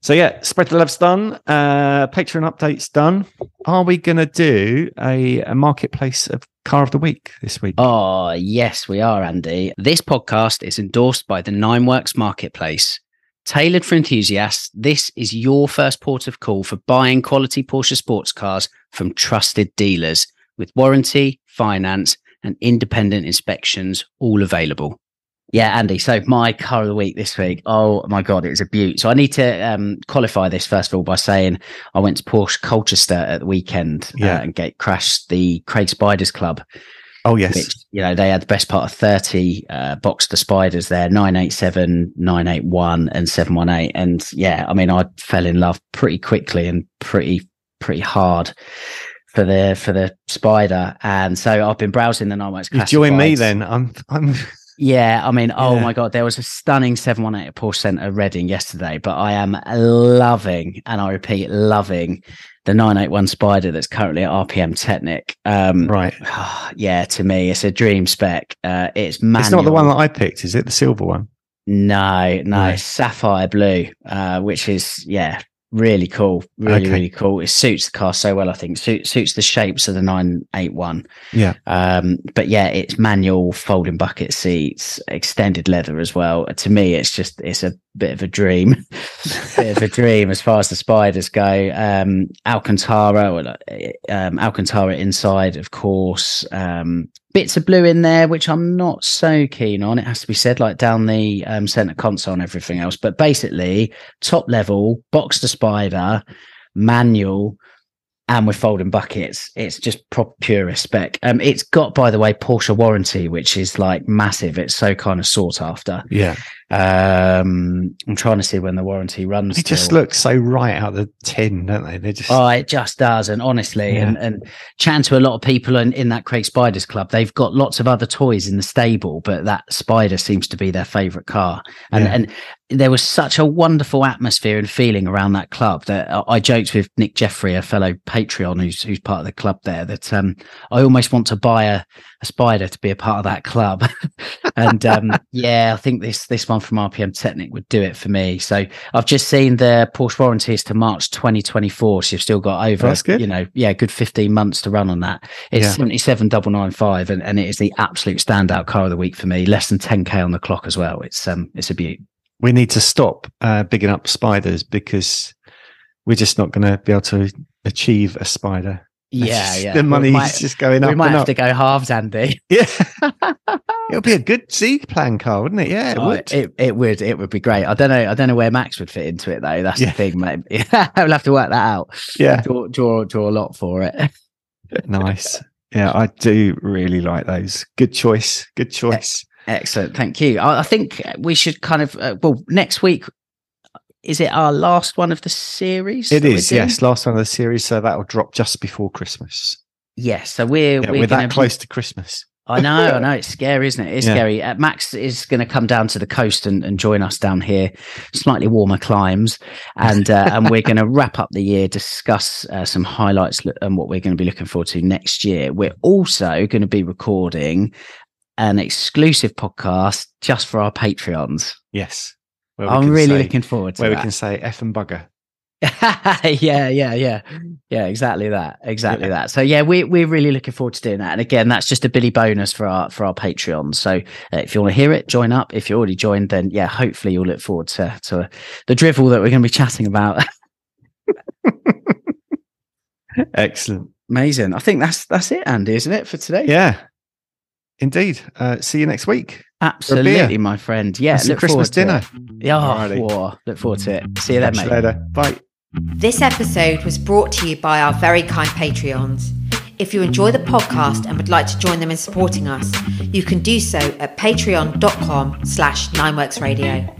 So yeah, spread the love's done. Uh, Patreon updates done. Are we to do a, a marketplace of car of the week this week? Oh, yes, we are, Andy. This podcast is endorsed by the Nineworks Marketplace. Tailored for enthusiasts, this is your first port of call for buying quality Porsche sports cars from trusted dealers with warranty, finance, and independent inspections all available. Yeah, Andy. So my car of the week this week. Oh my god, it was a beaut. So I need to um, qualify this first of all by saying I went to Porsche Colchester at the weekend Yeah. uh, and get crashed the Craig Spiders Club oh yes. which you know they had the best part of 30 uh Boxster spiders there 987 981 and 718 and yeah i mean i fell in love pretty quickly and pretty pretty hard for the for the spider and so i've been browsing the Nineworks You join me then. I'm. I'm. [laughs] yeah i mean oh Yeah. my god there was a stunning 718 at porsche center reading yesterday but i am loving and i repeat loving the 981 spider that's currently at rpm technic um Right. [sighs] yeah, to me, it's a dream spec. Uh, it's manual. It's not the one that I picked, is it? The silver one. No, no, No. sapphire blue, uh, which is yeah, really cool, really Okay. really cool. It suits the car so well. I think Suit, suits the shapes of the nine eight one. Yeah. Um, but yeah, it's manual folding bucket seats, extended leather as well. To me, it's just it's a bit of a dream, [laughs] bit of a dream as far as the spiders go. Um, Alcantara, uh, um, Alcantara inside, of course. Um, bits of blue in there, which I'm not so keen on. It has to be said, like down the um, center console and everything else. But basically, top level, Boxster spider, manual, and with folding buckets. It's just proper purist spec. Um, it's got, by the way, Porsche warranty, which is like massive. It's so kind of sought after. Yeah. Um, I'm trying to see when the warranty runs. They just till. look so right out of the tin, don't they? They just. Oh, it just does. And honestly, Yeah. and, and chatting to a lot of people in, in that Craig Spiders Club, they've got lots of other toys in the stable, but that Spider seems to be their favorite car. And, Yeah. and there was such a wonderful atmosphere and feeling around that club that I- I joked with Nick Jeffrey, a fellow Patreon who's, who's part of the club there, that um, I almost want to buy a, a Spider to be a part of that club. [laughs] and um, yeah, I think this this one from RPM Technic would do it for me. So I've just seen the Porsche warranty is to March 2024. So you've still got over, That's good. you know, yeah, good 15 months to run on that. It's Yeah. 77995 and, and it is the absolute standout car of the week for me. Less than 10k on the clock as well. It's um it's a beaut. we need to stop uh, bigging up spiders because we're just not going to be able to achieve a spider. Yeah, yeah. The money's might- just going up we might have up. to go halves, Andy. [laughs] Yeah. [laughs] It'll be a good seed plan car, wouldn't it? Yeah, it Oh, would. It, it would it would be great. I don't know I don't know where Max would fit into it though. That's Yeah. the thing, mate. [laughs] we'll have to work that out. yeah. Draw draw draw a lot for it. nice. Yeah, I do really like those. Good choice. Good choice. Excellent, thank you. I, I think we should kind of uh, well next week. Is it our last one of the series? It is, yes. Last one of the series, so that'll drop just before Christmas. Yes. So we're Yeah, we're, we're that close to Christmas. I know, I [laughs] know. It's scary, isn't it? It's Yeah. scary. Uh, Max is going to come down to the coast and, and join us down here, slightly warmer climes, and uh, and we're going [laughs] to wrap up the year, discuss uh, some highlights and what we're going to be looking forward to next year. We're also going to be recording an exclusive podcast just for our Patreons. Yes. I'm really say- looking forward to where we can say F and bugger. [laughs] yeah, yeah, yeah, yeah. Exactly that. Exactly Yeah. that. So yeah, we we're really looking forward to doing that. And again, that's just a Billy bonus for our for our Patreon. So uh, if you want to hear it, join up. If you're already joined, then yeah, hopefully you'll look forward to to the drivel that we're going to be chatting about. [laughs] Excellent. Amazing. I think that's that's it, Andy, isn't it for today? Yeah. Indeed. Uh, see you next week. absolutely, my friend. Yeah, look Christmas dinner. Yeah, Alrighty. whoa, look forward to it. See you then, Catch you mate. later. Bye. This episode was brought to you by our very kind Patreons. If you enjoy the podcast and would like to join them in supporting us, you can do so at patreon.com slash nineworksradio.